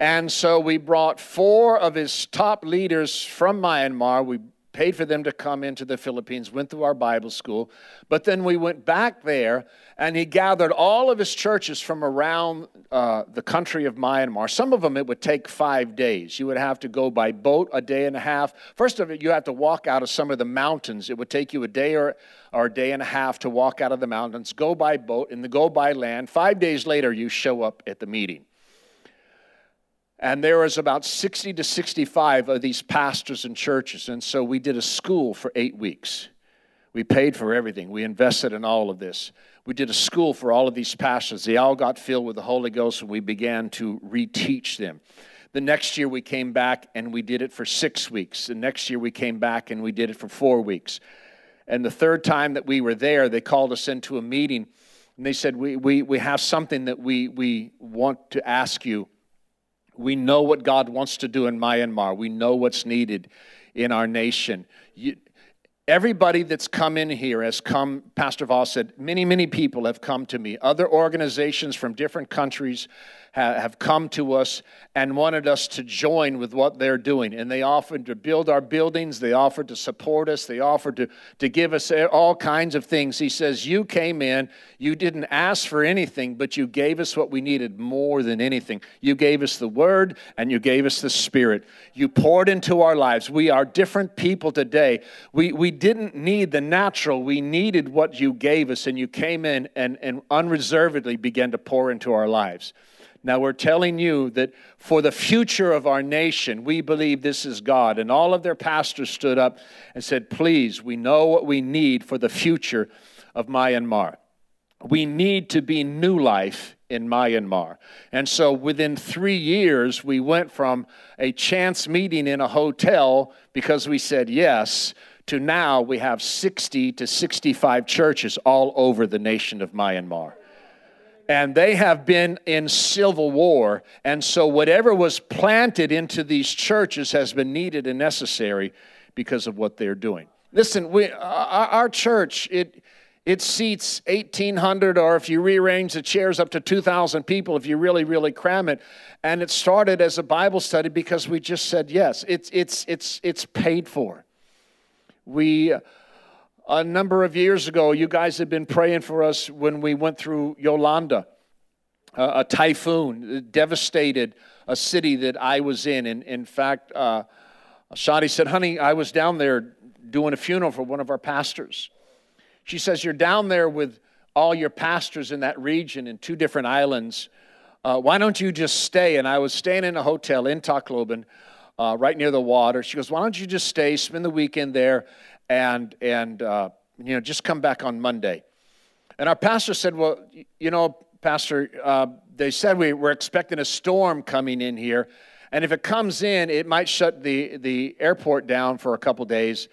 And so we brought four of his top leaders from Myanmar. We paid for them to come into the Philippines, went through our Bible school. But then we went back there, and he gathered all of his churches from around uh, the country of Myanmar. Some of them it would take five days. You would have to go by boat a day and a half. First of it, you have to walk out of some of the mountains. It would take you a day or, or a day and a half to walk out of the mountains, go by boat, and the go by land. Five days later, you show up at the meeting. And there was about 60 to 65 of these pastors and churches. And so we did a school for eight weeks. We paid for everything, we invested in all of this. We did a school for all of these pastors. They all got filled with the Holy Ghost, and we began to reteach them. The next year we came back and we did it for six weeks. The next year we came back and we did it for four weeks. And the third time that we were there, they called us into a meeting and they said, We, we, we have something that we, we want to ask you we know what God wants to do in Myanmar. We know what's needed in our nation. You, everybody that's come in here has come, Pastor Voss said, many, many people have come to me. Other organizations from different countries have come to us and wanted us to join with what they're doing. And they offered to build our buildings, they offered to support us, they offered to, to give us all kinds of things. He says, You came in, you didn't ask for anything, but you gave us what we needed more than anything. You gave us the Word and you gave us the Spirit. You poured into our lives. We are different people today. We, we didn't need the natural, we needed what you gave us, and you came in and, and unreservedly began to pour into our lives. Now, we're telling you that for the future of our nation, we believe this is God. And all of their pastors stood up and said, Please, we know what we need for the future of Myanmar. We need to be new life in Myanmar. And so within three years, we went from a chance meeting in a hotel because we said yes to now we have 60 to 65 churches all over the nation of Myanmar and they have been in civil war. And so, whatever was planted into these churches has been needed and necessary because of what they're doing. Listen, we, our, our church, it, it seats 1,800, or if you rearrange the chairs, up to 2,000 people if you really, really cram it. And it started as a Bible study because we just said yes. It's, it's, it's, it's paid for. We a number of years ago, you guys had been praying for us when we went through Yolanda. Uh, a typhoon devastated a city that I was in. And in fact, uh, Shadi said, Honey, I was down there doing a funeral for one of our pastors. She says, You're down there with all your pastors in that region in two different islands. Uh, why don't you just stay? And I was staying in a hotel in Tacloban, uh, right near the water. She goes, Why don't you just stay, spend the weekend there, and, and uh, you know, just come back on Monday. And our pastor said, Well, you know, Pastor, uh, they said we were expecting a storm coming in here. And if it comes in, it might shut the, the airport down for a couple days.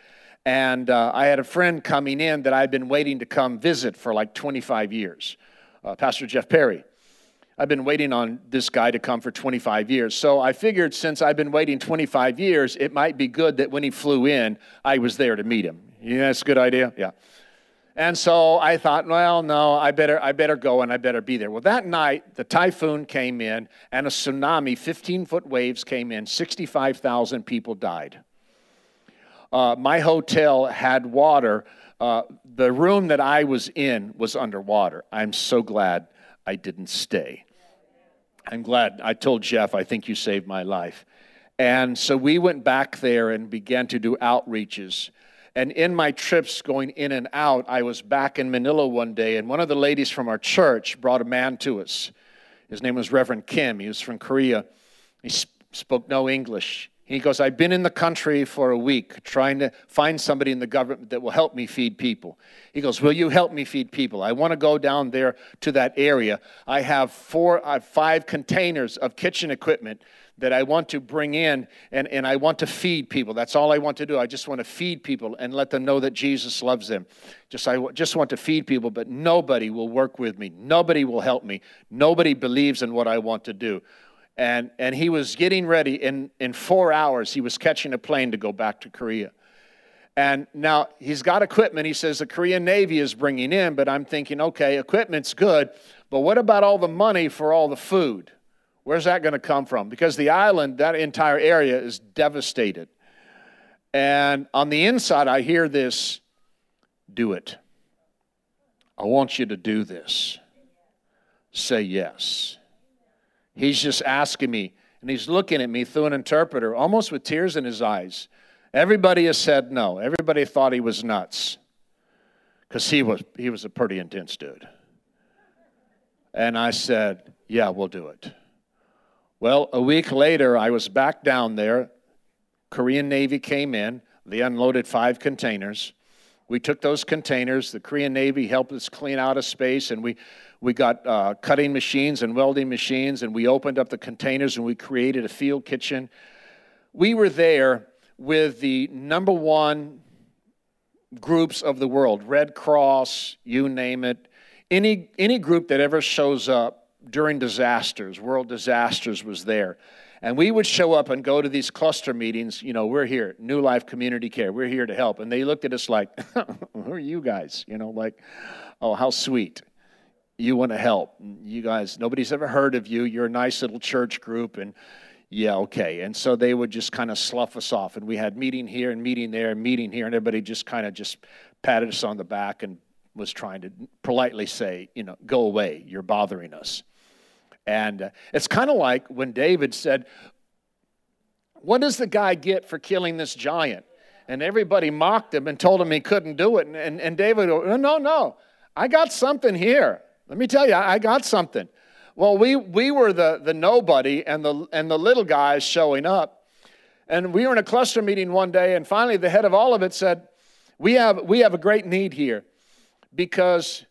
And uh, I had a friend coming in that I'd been waiting to come visit for like 25 years, uh, Pastor Jeff Perry. I've been waiting on this guy to come for 25 years. So I figured since I've been waiting 25 years, it might be good that when he flew in, I was there to meet him. Yeah, that's a good idea. Yeah. And so I thought, well, no, I better, I better go and I better be there. Well, that night, the typhoon came in and a tsunami, 15 foot waves came in, 65,000 people died. Uh, my hotel had water. Uh, the room that I was in was underwater. I'm so glad I didn't stay. I'm glad. I told Jeff, I think you saved my life. And so we went back there and began to do outreaches. And in my trips going in and out, I was back in Manila one day, and one of the ladies from our church brought a man to us. His name was Reverend Kim. He was from Korea. He sp- spoke no English. He goes, I've been in the country for a week trying to find somebody in the government that will help me feed people. He goes, Will you help me feed people? I want to go down there to that area. I have four, I have five containers of kitchen equipment that I want to bring in and, and I want to feed people. That's all I want to do. I just want to feed people and let them know that Jesus loves them. Just I just want to feed people, but nobody will work with me. Nobody will help me. Nobody believes in what I want to do. And, and he was getting ready. In, in four hours, he was catching a plane to go back to Korea. And now he's got equipment. He says the Korean Navy is bringing in, but I'm thinking, okay, equipment's good, but what about all the money for all the food? Where's that going to come from? Because the island, that entire area is devastated. And on the inside, I hear this do it. I want you to do this. Say yes. He's just asking me, and he's looking at me through an interpreter, almost with tears in his eyes. Everybody has said no. Everybody thought he was nuts because he was, he was a pretty intense dude. And I said, Yeah, we'll do it. Well, a week later, I was back down there. Korean Navy came in. They unloaded five containers. We took those containers. The Korean Navy helped us clean out a space, and we, we got uh, cutting machines and welding machines, and we opened up the containers and we created a field kitchen. We were there with the number one groups of the world Red Cross, you name it. Any, any group that ever shows up during disasters, world disasters was there. And we would show up and go to these cluster meetings. You know, we're here, New Life Community Care. We're here to help. And they looked at us like, who are you guys? You know, like, oh, how sweet. You want to help. You guys, nobody's ever heard of you. You're a nice little church group. And yeah, okay. And so they would just kind of slough us off. And we had meeting here and meeting there and meeting here. And everybody just kind of just patted us on the back and was trying to politely say, you know, go away. You're bothering us. And uh, it's kind of like when David said, What does the guy get for killing this giant? And everybody mocked him and told him he couldn't do it. And, and, and David, no, no, no, I got something here. Let me tell you, I got something. Well, we, we were the, the nobody and the, and the little guys showing up. And we were in a cluster meeting one day, and finally the head of all of it said, We have, we have a great need here because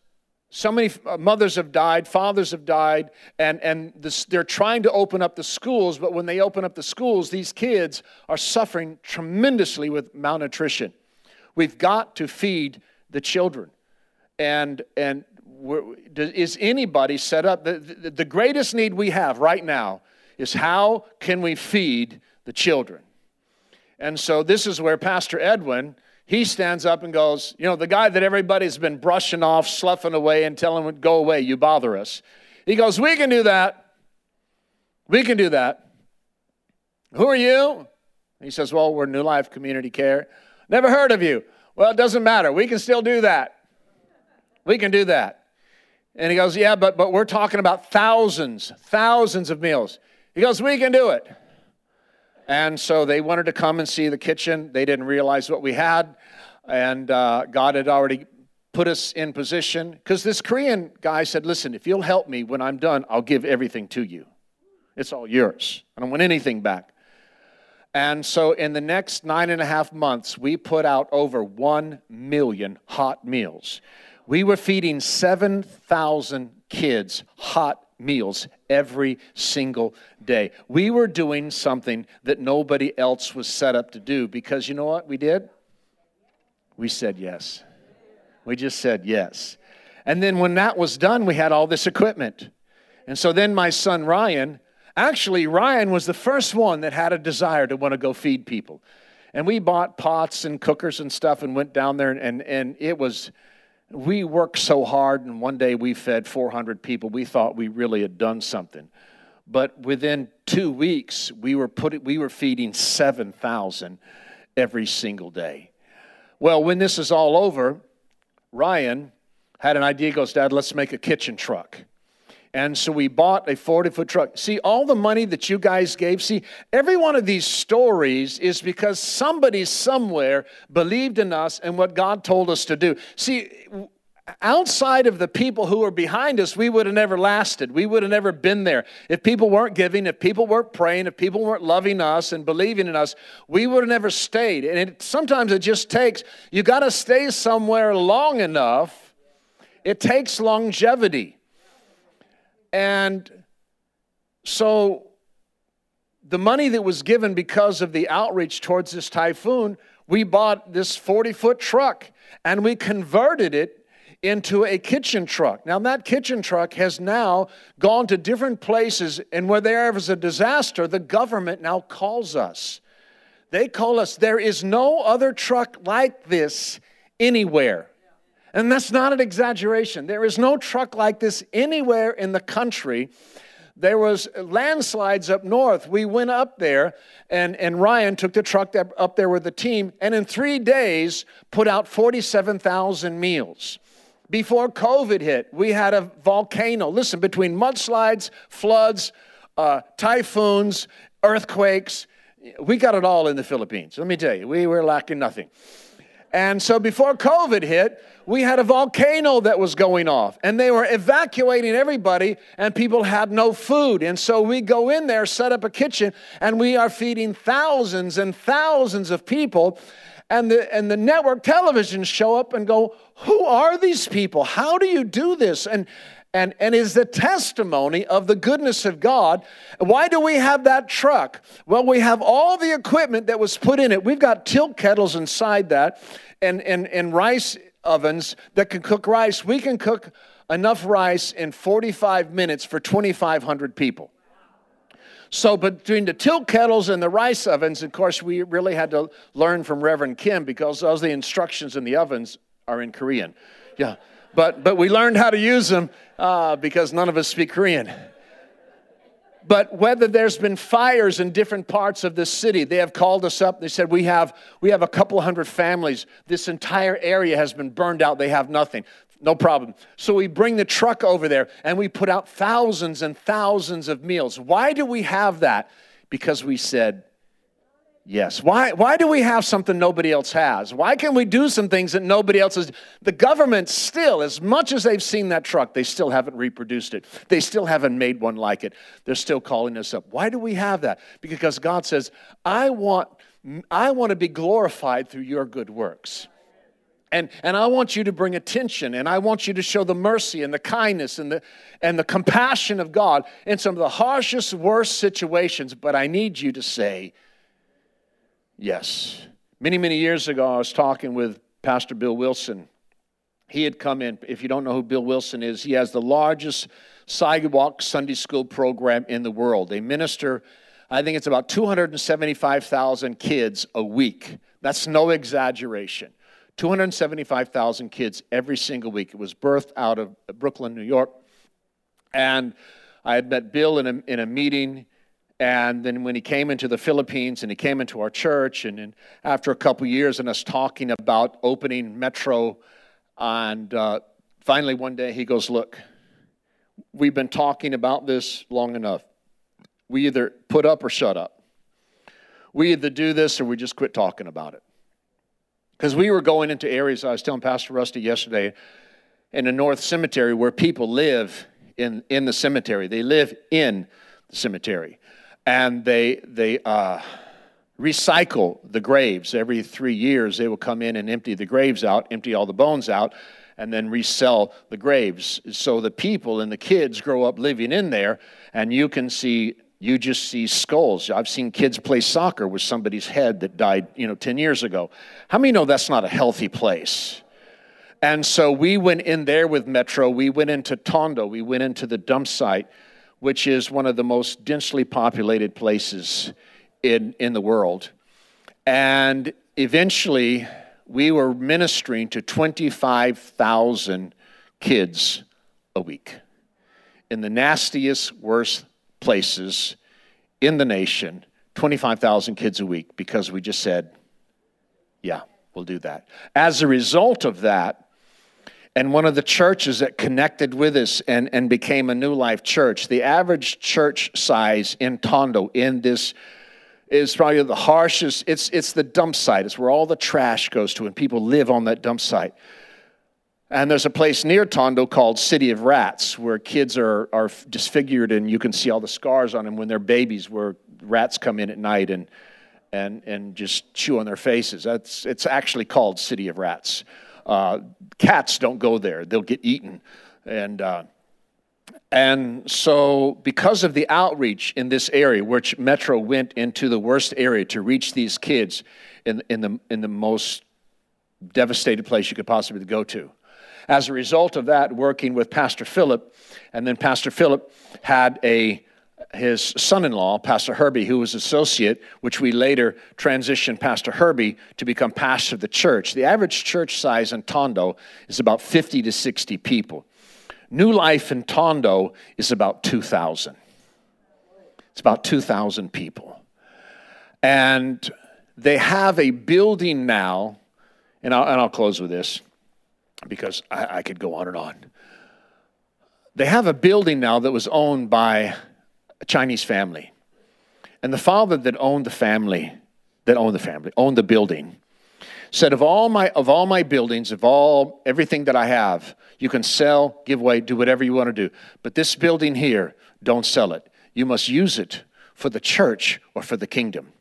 so many uh, mothers have died, fathers have died, and, and this, they're trying to open up the schools, but when they open up the schools, these kids are suffering tremendously with malnutrition. We've got to feed the children. And, and is anybody set up? The, the, greatest need we have right now is how can we feed the children? And so this is where Pastor Edwin he stands up and goes, You know, the guy that everybody's been brushing off, sloughing away, and telling him, Go away, you bother us. He goes, We can do that. We can do that. Who are you? He says, Well, we're New Life Community Care. Never heard of you. Well, it doesn't matter. We can still do that. We can do that. And he goes, Yeah, but, but we're talking about thousands, thousands of meals. He goes, We can do it. And so they wanted to come and see the kitchen. They didn't realize what we had. And uh, God had already put us in position. Because this Korean guy said, Listen, if you'll help me when I'm done, I'll give everything to you. It's all yours. I don't want anything back. And so in the next nine and a half months, we put out over 1 million hot meals. We were feeding 7,000 kids hot meals every single day. We were doing something that nobody else was set up to do because you know what we did? We said yes. We just said yes. And then when that was done, we had all this equipment. And so then my son Ryan, actually, Ryan was the first one that had a desire to want to go feed people. And we bought pots and cookers and stuff and went down there, and, and it was, we worked so hard, and one day we fed 400 people. We thought we really had done something. But within two weeks, we were, put, we were feeding 7,000 every single day. Well, when this is all over, Ryan had an idea. He goes, Dad, let's make a kitchen truck. And so we bought a 40 foot truck. See, all the money that you guys gave, see, every one of these stories is because somebody somewhere believed in us and what God told us to do. See, outside of the people who are behind us, we would have never lasted. We would have never been there. If people weren't giving, if people weren't praying, if people weren't loving us and believing in us, we would have never stayed. And it, sometimes it just takes, you got to stay somewhere long enough. It takes longevity. And so the money that was given because of the outreach towards this typhoon, we bought this 40 foot truck and we converted it into a kitchen truck. Now, that kitchen truck has now gone to different places, and where there is a disaster, the government now calls us. They call us, there is no other truck like this anywhere. And that's not an exaggeration. There is no truck like this anywhere in the country. There was landslides up north. We went up there, and, and Ryan took the truck up there with the team, and in three days put out 47,000 meals. Before COVID hit, we had a volcano. Listen, between mudslides, floods, uh, typhoons, earthquakes, we got it all in the Philippines. Let me tell you, we were lacking nothing. And so before COVID hit, we had a volcano that was going off and they were evacuating everybody and people had no food. And so we go in there, set up a kitchen, and we are feeding thousands and thousands of people. And the, and the network televisions show up and go, Who are these people? How do you do this? And, and, and is the testimony of the goodness of God. Why do we have that truck? Well, we have all the equipment that was put in it. We've got tilt kettles inside that and, and, and rice ovens that can cook rice. We can cook enough rice in 45 minutes for 2,500 people. So, between the tilt kettles and the rice ovens, of course, we really had to learn from Reverend Kim because those the instructions in the ovens are in Korean. Yeah, but but we learned how to use them uh, because none of us speak Korean. But whether there's been fires in different parts of the city, they have called us up. They said, we have, we have a couple hundred families. This entire area has been burned out. They have nothing. No problem. So we bring the truck over there and we put out thousands and thousands of meals. Why do we have that? Because we said, Yes. Why, why do we have something nobody else has? Why can we do some things that nobody else has? The government still, as much as they've seen that truck, they still haven't reproduced it. They still haven't made one like it. They're still calling us up. Why do we have that? Because God says, I want, I want to be glorified through your good works. And, and I want you to bring attention and I want you to show the mercy and the kindness and the, and the compassion of God in some of the harshest, worst situations. But I need you to say, Yes. Many, many years ago, I was talking with Pastor Bill Wilson. He had come in. If you don't know who Bill Wilson is, he has the largest sidewalk Sunday school program in the world. They minister, I think it's about 275,000 kids a week. That's no exaggeration. 275,000 kids every single week. It was birthed out of Brooklyn, New York. And I had met Bill in a, in a meeting and then when he came into the Philippines and he came into our church, and, and after a couple years and us talking about opening Metro, and uh, finally one day he goes, Look, we've been talking about this long enough. We either put up or shut up. We either do this or we just quit talking about it. Because we were going into areas, I was telling Pastor Rusty yesterday, in the North Cemetery where people live in, in the cemetery. They live in the cemetery and they they uh, recycle the graves every three years. They will come in and empty the graves out, empty all the bones out, and then resell the graves. So the people and the kids grow up living in there, and you can see. You just see skulls. I've seen kids play soccer with somebody's head that died, you know, 10 years ago. How many know that's not a healthy place? And so we went in there with Metro. We went into Tondo. We went into the dump site which is one of the most densely populated places in, in the world. And eventually, we were ministering to 25,000 kids a week in the nastiest, worst places in the nation, 25,000 kids a week, because we just said, yeah, we'll do that. As a result of that, and one of the churches that connected with us and, and became a New Life church, the average church size in Tondo in this is probably the harshest. It's, it's the dump site. It's where all the trash goes to, and people live on that dump site. And there's a place near Tondo called City of Rats, where kids are, are disfigured, and you can see all the scars on them when they're babies, where rats come in at night and, and, and just chew on their faces. That's, it's actually called City of Rats. Uh, cats don't go there, they'll get eaten. And, uh, and so, because of the outreach in this area, which Metro went into the worst area to reach these kids in, in, the, in the most devastated place you could possibly go to. As a result of that, working with Pastor Philip, and then Pastor Philip had a his son-in-law, Pastor Herbie, who was associate, which we later transitioned Pastor Herbie to become pastor of the church. The average church size in Tondo is about 50 to 60 people. New Life in Tondo is about 2,000. It's about 2,000 people. And they have a building now, and I'll, and I'll close with this because I, I could go on and on. They have a building now that was owned by a Chinese family. And the father that owned the family, that owned the family, owned the building, said, Of all my of all my buildings, of all everything that I have, you can sell, give away, do whatever you want to do. But this building here, don't sell it. You must use it for the church or for the kingdom.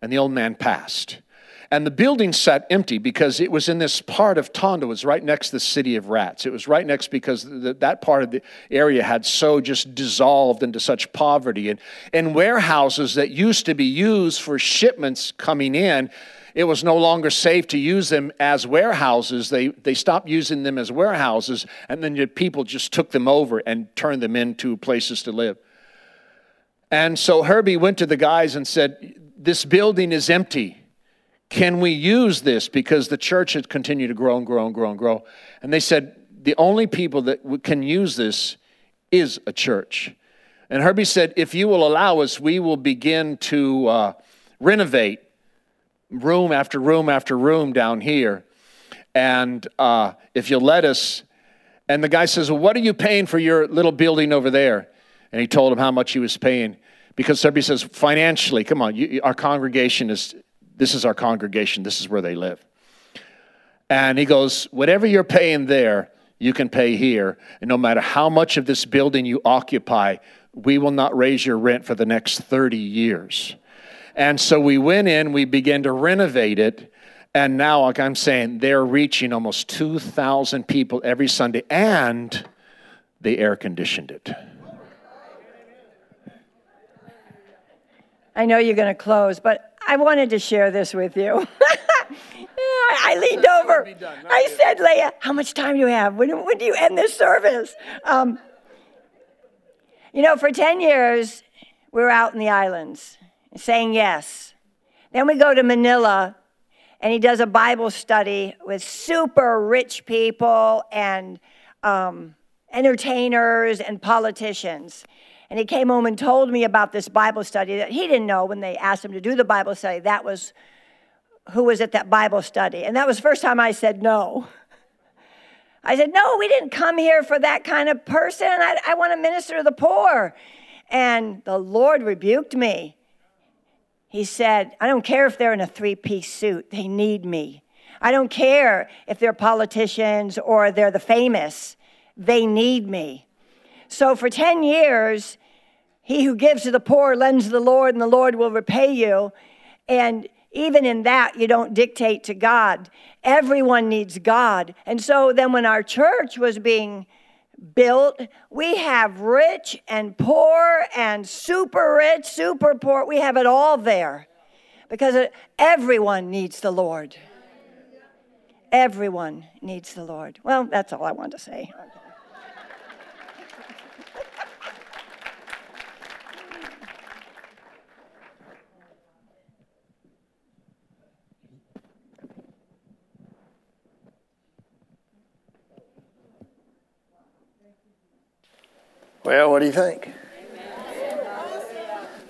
And the old man passed. And the building sat empty because it was in this part of Tondo. It was right next to the city of Rats. It was right next because the, that part of the area had so just dissolved into such poverty. And, and warehouses that used to be used for shipments coming in, it was no longer safe to use them as warehouses. They, they stopped using them as warehouses, and then people just took them over and turned them into places to live. And so Herbie went to the guys and said, This building is empty. Can we use this? Because the church had continued to grow and grow and grow and grow. And they said, the only people that can use this is a church. And Herbie said, if you will allow us, we will begin to uh, renovate room after room after room down here. And uh, if you'll let us, and the guy says, Well, what are you paying for your little building over there? And he told him how much he was paying. Because Herbie says, Financially, come on, you, our congregation is this is our congregation, this is where they live. And he goes, Whatever you're paying there, you can pay here. And no matter how much of this building you occupy, we will not raise your rent for the next 30 years. And so we went in, we began to renovate it. And now, like I'm saying, they're reaching almost 2,000 people every Sunday, and they air conditioned it. I know you're going to close, but I wanted to share this with you. I leaned over. I said, Leah, how much time do you have? When, when do you end this service? Um, you know, for 10 years, we were out in the islands saying yes. Then we go to Manila, and he does a Bible study with super rich people and um, entertainers and politicians. And he came home and told me about this Bible study that he didn't know when they asked him to do the Bible study. That was who was at that Bible study. And that was the first time I said no. I said, No, we didn't come here for that kind of person. I, I want to minister to the poor. And the Lord rebuked me. He said, I don't care if they're in a three piece suit, they need me. I don't care if they're politicians or they're the famous, they need me. So for 10 years, he who gives to the poor lends to the Lord, and the Lord will repay you. And even in that, you don't dictate to God. Everyone needs God. And so then, when our church was being built, we have rich and poor and super rich, super poor. We have it all there because everyone needs the Lord. Everyone needs the Lord. Well, that's all I want to say. Well, what do you think?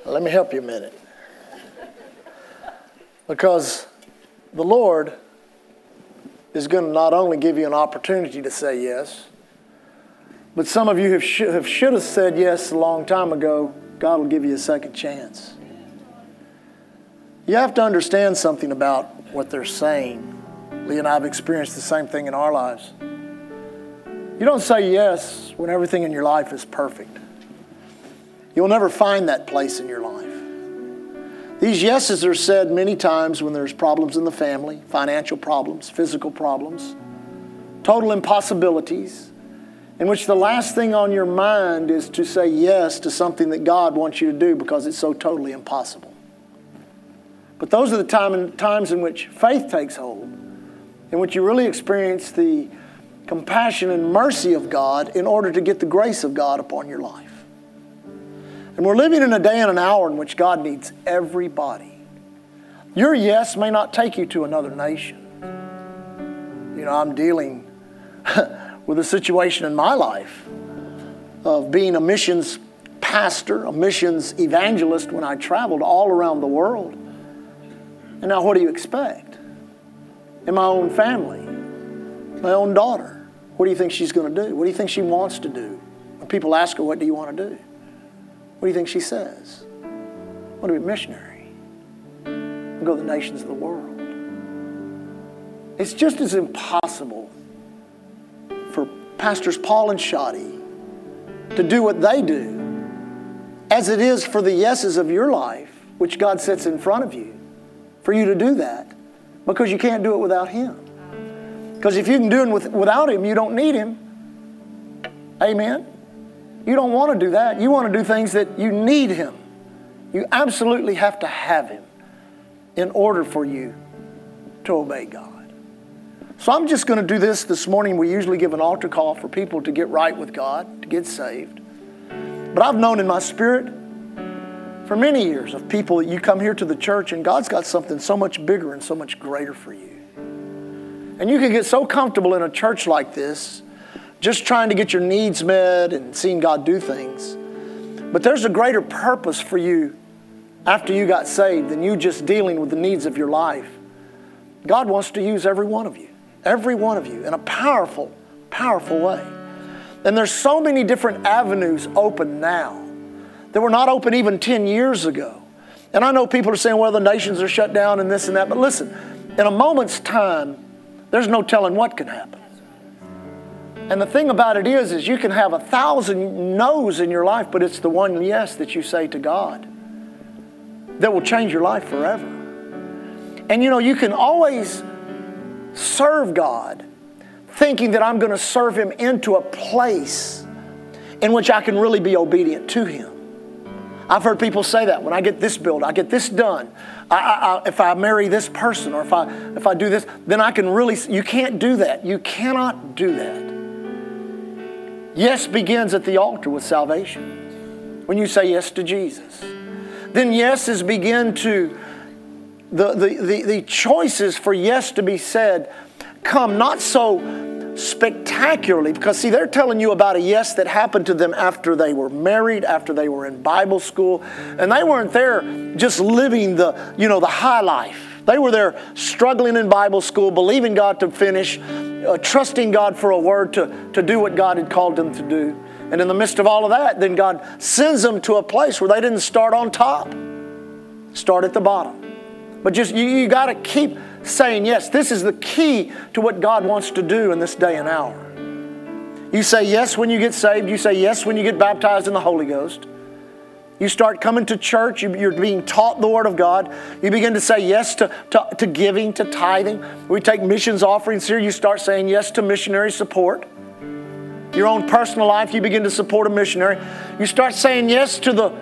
Let me help you a minute. Because the Lord is going to not only give you an opportunity to say yes, but some of you have, sh- have should have said yes a long time ago. God will give you a second chance. You have to understand something about what they're saying. Lee and I have experienced the same thing in our lives. You don't say yes when everything in your life is perfect. You'll never find that place in your life. These yeses are said many times when there's problems in the family, financial problems, physical problems, total impossibilities, in which the last thing on your mind is to say yes to something that God wants you to do because it's so totally impossible. But those are the time, times in which faith takes hold, in which you really experience the compassion and mercy of God in order to get the grace of God upon your life. And we're living in a day and an hour in which God needs everybody. Your yes may not take you to another nation. You know, I'm dealing with a situation in my life of being a missions pastor, a missions evangelist when I traveled all around the world. And now, what do you expect? In my own family, my own daughter, what do you think she's going to do? What do you think she wants to do? When people ask her, What do you want to do? What do you think she says? I want to be a missionary. and go to the nations of the world. It's just as impossible for Pastors Paul and Shadi to do what they do as it is for the yeses of your life, which God sets in front of you, for you to do that because you can't do it without Him. Because if you can do it with, without Him, you don't need Him. Amen? You don't want to do that. You want to do things that you need Him. You absolutely have to have Him in order for you to obey God. So I'm just going to do this this morning. We usually give an altar call for people to get right with God, to get saved. But I've known in my spirit for many years of people that you come here to the church and God's got something so much bigger and so much greater for you. And you can get so comfortable in a church like this, just trying to get your needs met and seeing God do things. But there's a greater purpose for you after you got saved than you just dealing with the needs of your life. God wants to use every one of you, every one of you, in a powerful, powerful way. And there's so many different avenues open now that were not open even 10 years ago. And I know people are saying, well, the nations are shut down and this and that. But listen, in a moment's time, there's no telling what can happen. And the thing about it is, is you can have a thousand no's in your life, but it's the one yes that you say to God that will change your life forever. And you know, you can always serve God thinking that I'm going to serve Him into a place in which I can really be obedient to Him. I've heard people say that when I get this built, I get this done. I, I, if I marry this person or if I, if I do this, then I can really, you can't do that. You cannot do that. Yes begins at the altar with salvation. When you say yes to Jesus. Then yeses begin to, the, the, the, the choices for yes to be said come not so spectacularly because see they're telling you about a yes that happened to them after they were married after they were in bible school and they weren't there just living the you know the high life. They were there struggling in bible school believing god to finish uh, trusting god for a word to, to do what god had called them to do. And in the midst of all of that then god sends them to a place where they didn't start on top start at the bottom. But just you, you got to keep saying yes. This is the key to what God wants to do in this day and hour. You say yes when you get saved, you say yes when you get baptized in the Holy Ghost. You start coming to church, you're being taught the Word of God. You begin to say yes to, to, to giving, to tithing. We take missions offerings here, you start saying yes to missionary support. Your own personal life, you begin to support a missionary. You start saying yes to the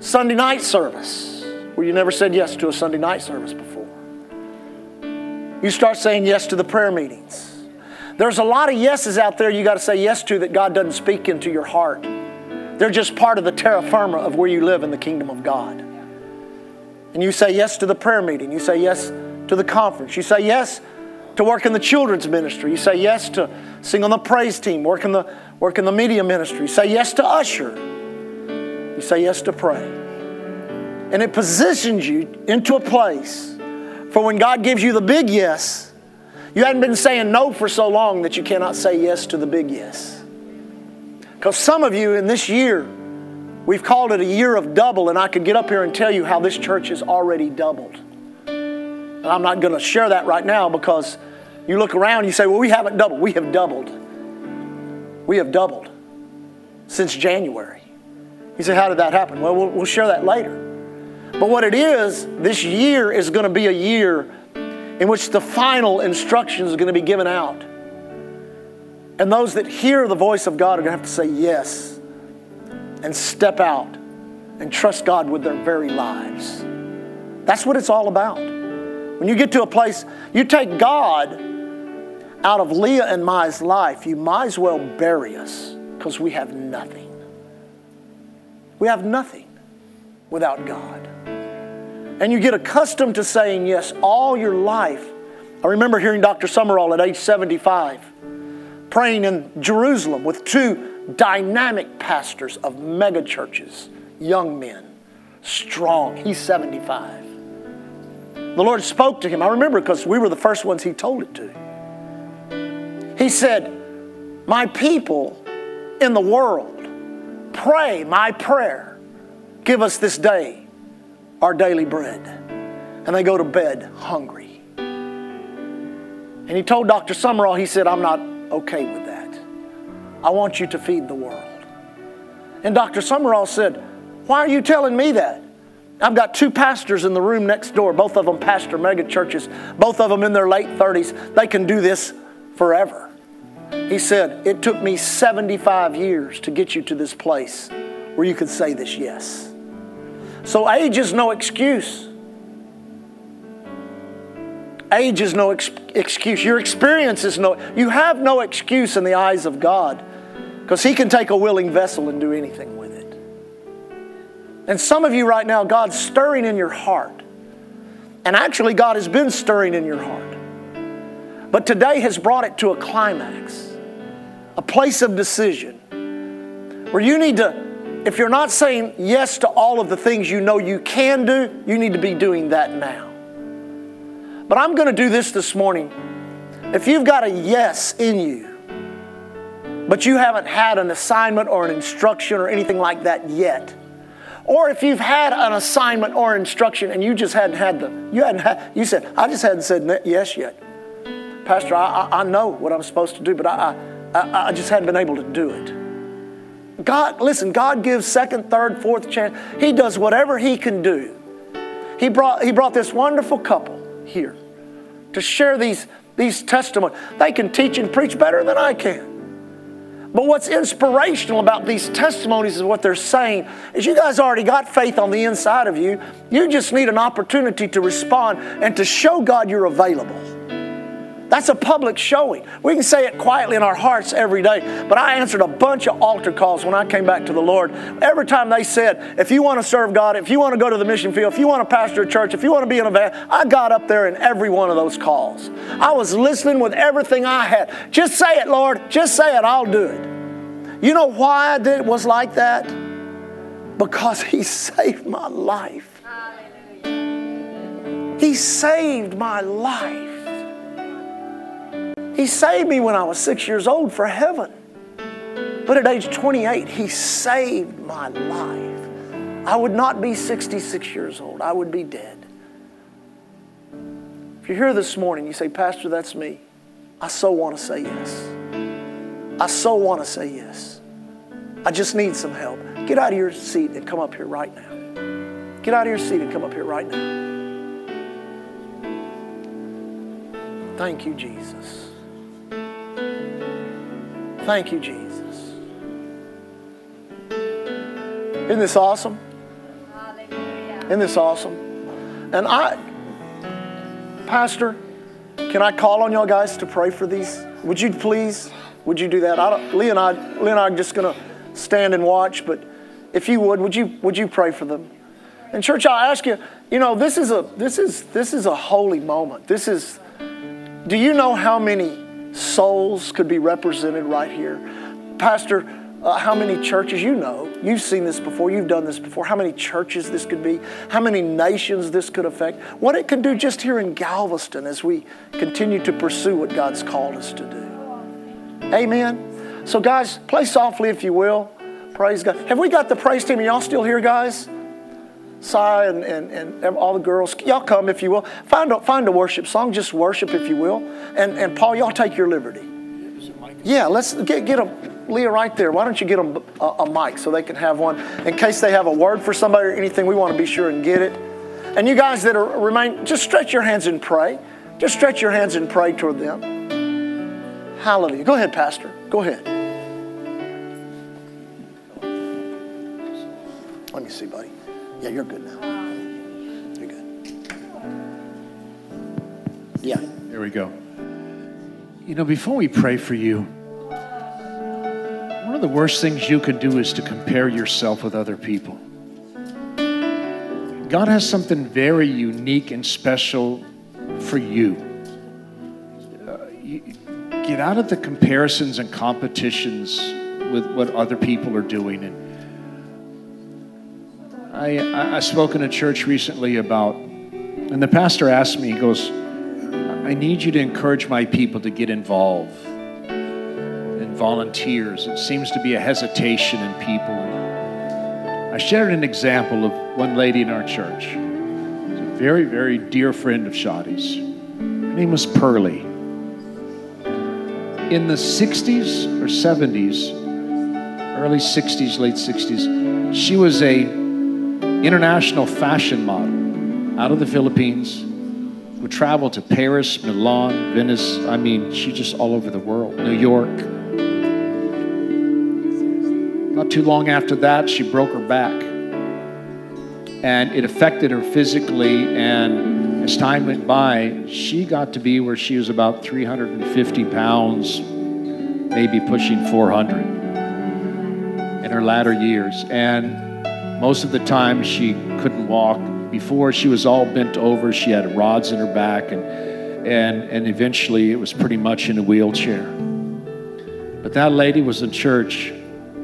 Sunday night service, where you never said yes to a Sunday night service before. You start saying yes to the prayer meetings. There's a lot of yeses out there you got to say yes to that God doesn't speak into your heart. They're just part of the terra firma of where you live in the kingdom of God. And you say yes to the prayer meeting. You say yes to the conference. You say yes to work in the children's ministry. You say yes to sing on the praise team, work in the, work in the media ministry. You say yes to usher. You say yes to pray. And it positions you into a place for when God gives you the big yes, you hadn't been saying no for so long that you cannot say yes to the big yes. Because some of you in this year, we've called it a year of double, and I could get up here and tell you how this church has already doubled. And I'm not going to share that right now because you look around you say, well, we haven't doubled. We have doubled. We have doubled since January. You say, how did that happen? Well, we'll, we'll share that later. But what it is, this year is going to be a year in which the final instructions are going to be given out. And those that hear the voice of God are going to have to say yes and step out and trust God with their very lives. That's what it's all about. When you get to a place, you take God out of Leah and Mai's life, you might as well bury us because we have nothing. We have nothing without God. And you get accustomed to saying yes all your life. I remember hearing Dr. Sumrall at age 75 praying in Jerusalem with two dynamic pastors of mega churches, young men, strong. He's 75. The Lord spoke to him. I remember because we were the first ones He told it to. He said, My people in the world pray my prayer. Give us this day our daily bread. And they go to bed hungry. And he told Dr. Sumrall, he said, I'm not okay with that. I want you to feed the world. And Dr. Sumrall said, Why are you telling me that? I've got two pastors in the room next door, both of them pastor mega churches, both of them in their late 30s. They can do this forever. He said, It took me 75 years to get you to this place where you could say this yes. So age is no excuse. Age is no ex- excuse. Your experience is no, you have no excuse in the eyes of God because He can take a willing vessel and do anything with it. And some of you right now, God's stirring in your heart. And actually, God has been stirring in your heart. But today has brought it to a climax, a place of decision where you need to, if you're not saying yes to all of the things you know you can do, you need to be doing that now. But I'm going to do this this morning. If you've got a yes in you, but you haven't had an assignment or an instruction or anything like that yet, or if you've had an assignment or instruction and you just hadn't had the, you hadn't had, you said, I just hadn't said yes yet. Pastor, I, I, I know what I'm supposed to do, but I, I, I just hadn't been able to do it. God, listen, God gives second, third, fourth chance. He does whatever He can do. He brought, he brought this wonderful couple here to share these, these testimonies. They can teach and preach better than I can. But what's inspirational about these testimonies is what they're saying is you guys already got faith on the inside of you. You just need an opportunity to respond and to show God you're available. That's a public showing. We can say it quietly in our hearts every day, but I answered a bunch of altar calls when I came back to the Lord. Every time they said, if you want to serve God, if you want to go to the mission field, if you want to pastor a church, if you want to be an event, I got up there in every one of those calls. I was listening with everything I had. Just say it, Lord. Just say it. I'll do it. You know why I did it was like that? Because He saved my life. He saved my life. He saved me when I was six years old for heaven. But at age 28, He saved my life. I would not be 66 years old, I would be dead. If you're here this morning, you say, Pastor, that's me. I so want to say yes. I so want to say yes. I just need some help. Get out of your seat and come up here right now. Get out of your seat and come up here right now. Thank you, Jesus. Thank you, Jesus. Isn't this awesome? Isn't this awesome? And I, Pastor, can I call on y'all guys to pray for these? Would you please? Would you do that? I don't, Lee and I, Lee and I are just going to stand and watch, but if you would, would you would you pray for them? And church, I ask you, you know, this is a this is this is a holy moment. This is Do you know how many souls could be represented right here? Pastor, uh, how many churches you know? You've seen this before, you've done this before. How many churches this could be? How many nations this could affect? What it can do just here in Galveston as we continue to pursue what God's called us to do. Amen. So, guys, play softly if you will. Praise God. Have we got the praise team? Are y'all still here, guys? Cy and, and, and all the girls, y'all come if you will. Find a, find a worship song, just worship if you will. And, and Paul, y'all take your liberty. Yeah, let's get, get them, Leah, right there. Why don't you get them a, a mic so they can have one in case they have a word for somebody or anything. We want to be sure and get it. And you guys that are remain, just stretch your hands and pray. Just stretch your hands and pray toward them. Hallelujah. Go ahead, Pastor. Go ahead. Let me see, buddy. Yeah, you're good now. You're good. Yeah. There we go. You know, before we pray for you, one of the worst things you can do is to compare yourself with other people. God has something very unique and special for you. Uh, you get out of the comparisons and competitions with what other people are doing and I, I, I spoke in a church recently about, and the pastor asked me, he goes, I need you to encourage my people to get involved and volunteers. It seems to be a hesitation in people. I shared an example of one lady in our church. She's a very, very dear friend of Shadi's. Her name was Pearlie. In the 60s or 70s, early 60s, late 60s, she was a international fashion model out of the Philippines, who traveled to Paris, Milan, Venice. I mean, she's just all over the world, New York. Not too long after that, she broke her back. And it affected her physically. And as time went by, she got to be where she was about 350 pounds, maybe pushing 400 in her latter years. And most of the time, she couldn't walk. Before, she was all bent over. She had rods in her back, and, and, and eventually, it was pretty much in a wheelchair. But that lady was in church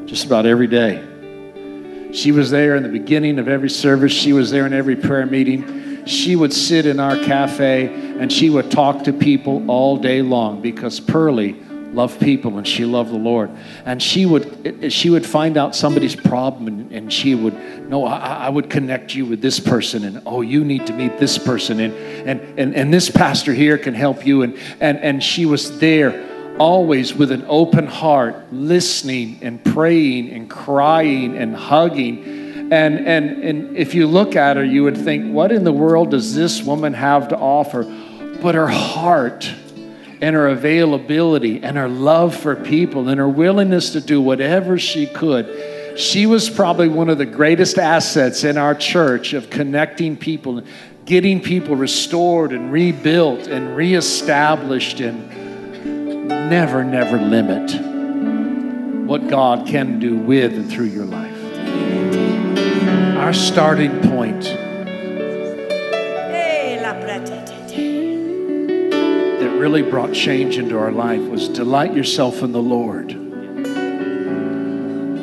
just about every day. She was there in the beginning of every service, she was there in every prayer meeting. She would sit in our cafe and she would talk to people all day long because Pearlie loved people and she loved the Lord. And she would she would find out somebody's problem and, and she would no, I, I, would connect you with this person and oh you need to meet this person and and and, and this pastor here can help you and and and she was there always with an open heart, listening and praying and crying and hugging. And, and, and if you look at her, you would think, what in the world does this woman have to offer? But her heart and her availability and her love for people and her willingness to do whatever she could. She was probably one of the greatest assets in our church of connecting people, getting people restored and rebuilt and reestablished, and never, never limit what God can do with and through your life. Our starting point that really brought change into our life was delight yourself in the Lord.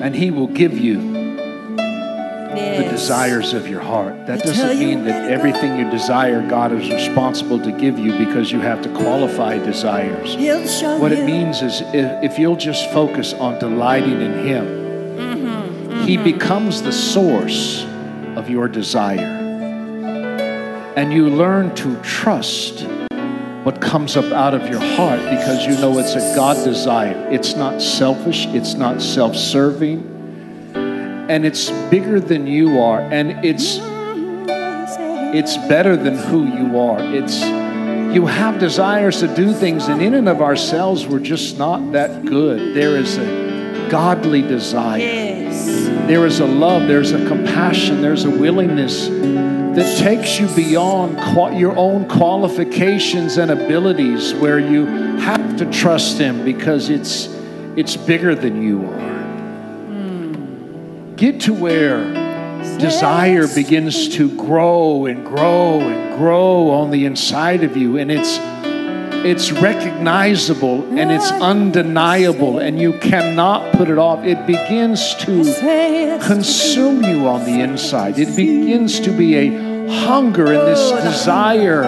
And He will give you yes. the desires of your heart. That doesn't mean that everything you desire, God is responsible to give you because you have to qualify desires. What it means is if you'll just focus on delighting in Him, mm-hmm, mm-hmm. He becomes the source of your desire. And you learn to trust what comes up out of your heart because you know it's a God desire. It's not selfish, it's not self serving, and it's bigger than you are, and it's it's better than who you are. It's you have desires to do things, and in and of ourselves, we're just not that good. There is a godly desire. Yes. There is a love, there's a compassion, there's a willingness that takes you beyond your own qualifications and abilities, where you have to trust Him because it's, it's bigger than you are. Mm. Get to where desire begins to grow and grow and grow on the inside of you, and it's it's recognizable and it's undeniable and you cannot put it off. It begins to consume you on the inside. It begins to be a hunger and this desire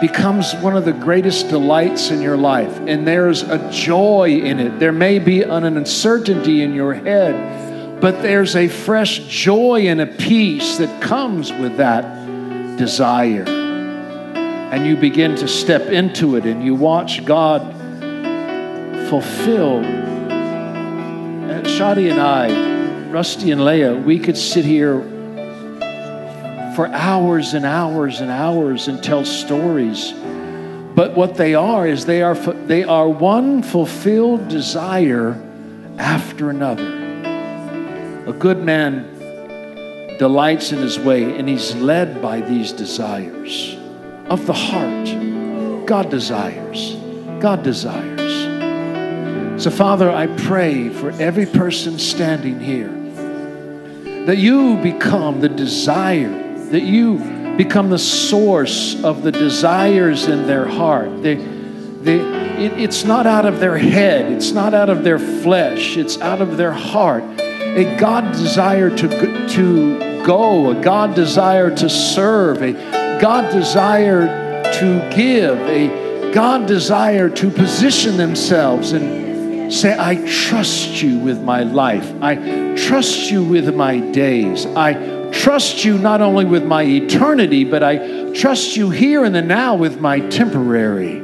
becomes one of the greatest delights in your life. And there's a joy in it. There may be an uncertainty in your head, but there's a fresh joy and a peace that comes with that desire. And you begin to step into it and you watch God fulfill. Shadi and I, Rusty and Leah, we could sit here for hours and hours and hours and tell stories. But what they are is they are, they are one fulfilled desire after another. A good man delights in his way and he's led by these desires of the heart. God desires. God desires. So, Father, I pray for every person standing here that you become the desire that you become the source of the desires in their heart. They, they, it, it's not out of their head, it's not out of their flesh, it's out of their heart. A God desire to, to go, a God desire to serve, a God desire to give, a God desire to position themselves and say, I trust you with my life. I trust you with my days. I trust you not only with my eternity, but I trust you here and the now with my temporary.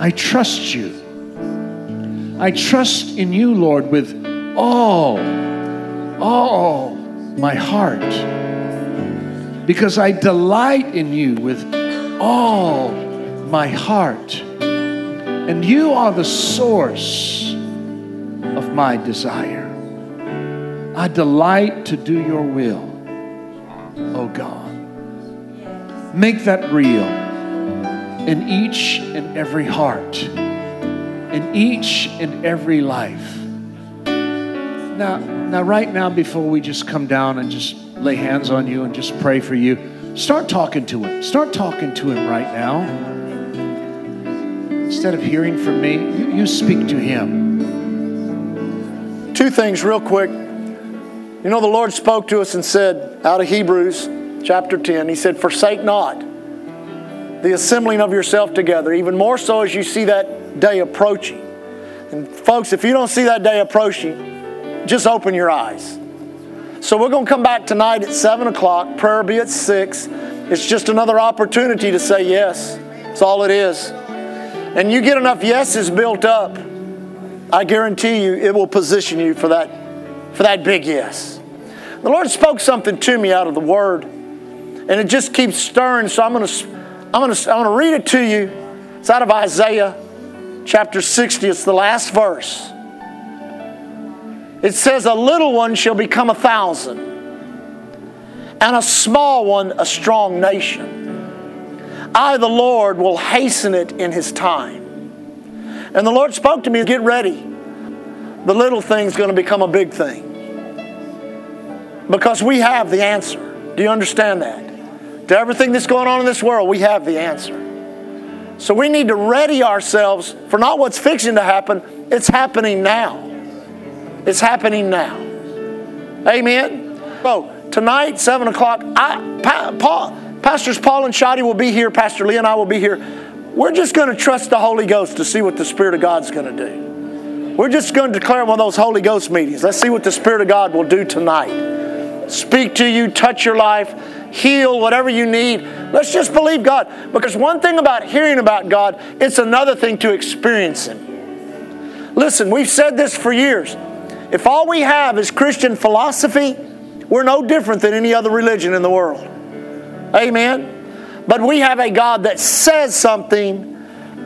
I trust you. I trust in you, Lord, with all, all my heart. Because I delight in you with all my heart. And you are the source of my desire. I delight to do your will, oh God. Make that real in each and every heart, in each and every life. Now, now, right now, before we just come down and just lay hands on you and just pray for you, start talking to Him. Start talking to Him right now. Instead of hearing from me, you, you speak to Him. Two things, real quick. You know, the Lord spoke to us and said, out of Hebrews chapter 10, He said, Forsake not the assembling of yourself together, even more so as you see that day approaching. And folks, if you don't see that day approaching, just open your eyes. So we're going to come back tonight at 7 o'clock. Prayer be at 6. It's just another opportunity to say yes. That's all it is. And you get enough yeses built up, I guarantee you it will position you for that, for that big yes. The Lord spoke something to me out of the Word, and it just keeps stirring. So I'm going to, I'm going to, I'm going to read it to you. It's out of Isaiah chapter 60. It's the last verse. It says, "A little one shall become a thousand, and a small one a strong nation. I, the Lord, will hasten it in His time." And the Lord spoke to me, "Get ready. The little thing's going to become a big thing." Because we have the answer. Do you understand that? To everything that's going on in this world, we have the answer. So we need to ready ourselves for not what's fixing to happen, it's happening now. It's happening now. Amen. So tonight, seven o'clock, I, pa, Pastors Paul and Shadi will be here. Pastor Lee and I will be here. We're just going to trust the Holy Ghost to see what the Spirit of God's going to do. We're just going to declare one of those Holy Ghost meetings. Let's see what the Spirit of God will do tonight speak to you, touch your life, heal whatever you need. Let's just believe God. Because one thing about hearing about God, it's another thing to experience Him. Listen, we've said this for years. If all we have is Christian philosophy, we're no different than any other religion in the world. Amen? But we have a God that says something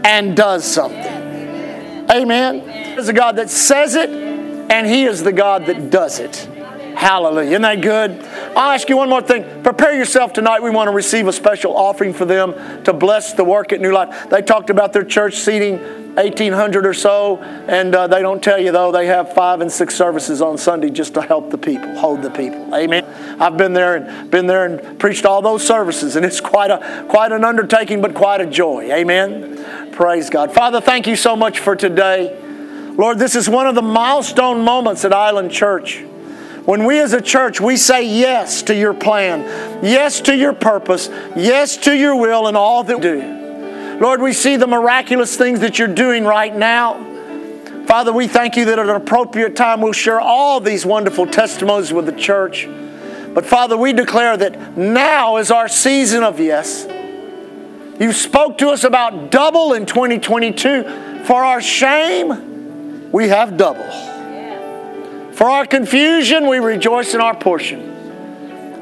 and does something. Amen? There's a God that says it, and He is the God that does it. Hallelujah. Isn't that good? I'll ask you one more thing. Prepare yourself tonight. We want to receive a special offering for them to bless the work at New Life. They talked about their church seating 1,800 or so. And uh, they don't tell you, though, they have five and six services on Sunday just to help the people, hold the people. Amen. I've been there and been there and preached all those services, and it's quite, a, quite an undertaking, but quite a joy. Amen. Praise God. Father, thank you so much for today. Lord, this is one of the milestone moments at Island Church. When we as a church, we say yes to your plan, yes to your purpose, yes to your will and all that we do. Lord, we see the miraculous things that you're doing right now. Father, we thank you that at an appropriate time we'll share all these wonderful testimonies with the church. But Father, we declare that now is our season of yes. You spoke to us about double in 2022. For our shame, we have double. For our confusion, we rejoice in our portion.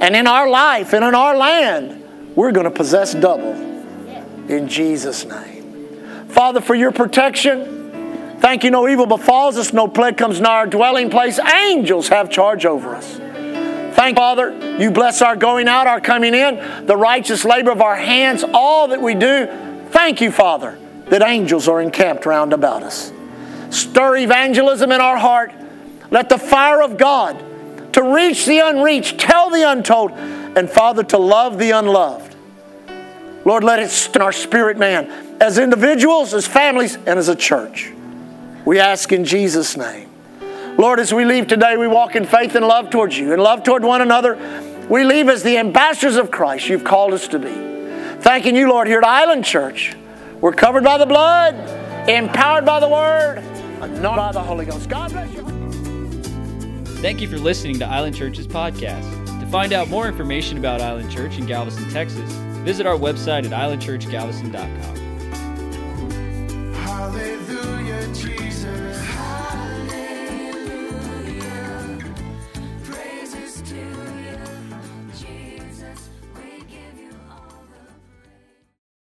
And in our life and in our land, we're going to possess double. In Jesus' name. Father, for your protection, thank you no evil befalls us, no plague comes nigh our dwelling place. Angels have charge over us. Thank Father, you bless our going out, our coming in, the righteous labor of our hands, all that we do. Thank you, Father, that angels are encamped round about us. Stir evangelism in our heart let the fire of God to reach the unreached, tell the untold, and Father, to love the unloved. Lord, let it stir our spirit man as individuals, as families, and as a church. We ask in Jesus' name. Lord, as we leave today, we walk in faith and love towards you and love toward one another. We leave as the ambassadors of Christ you've called us to be. Thanking you, Lord, here at Island Church. We're covered by the blood, empowered by the word, anointed by the Holy Ghost. God bless you. Thank you for listening to Island Church's podcast find out more information about Island Church in Galveston, Texas, visit our website at islandchurchgalveston.com. Hallelujah,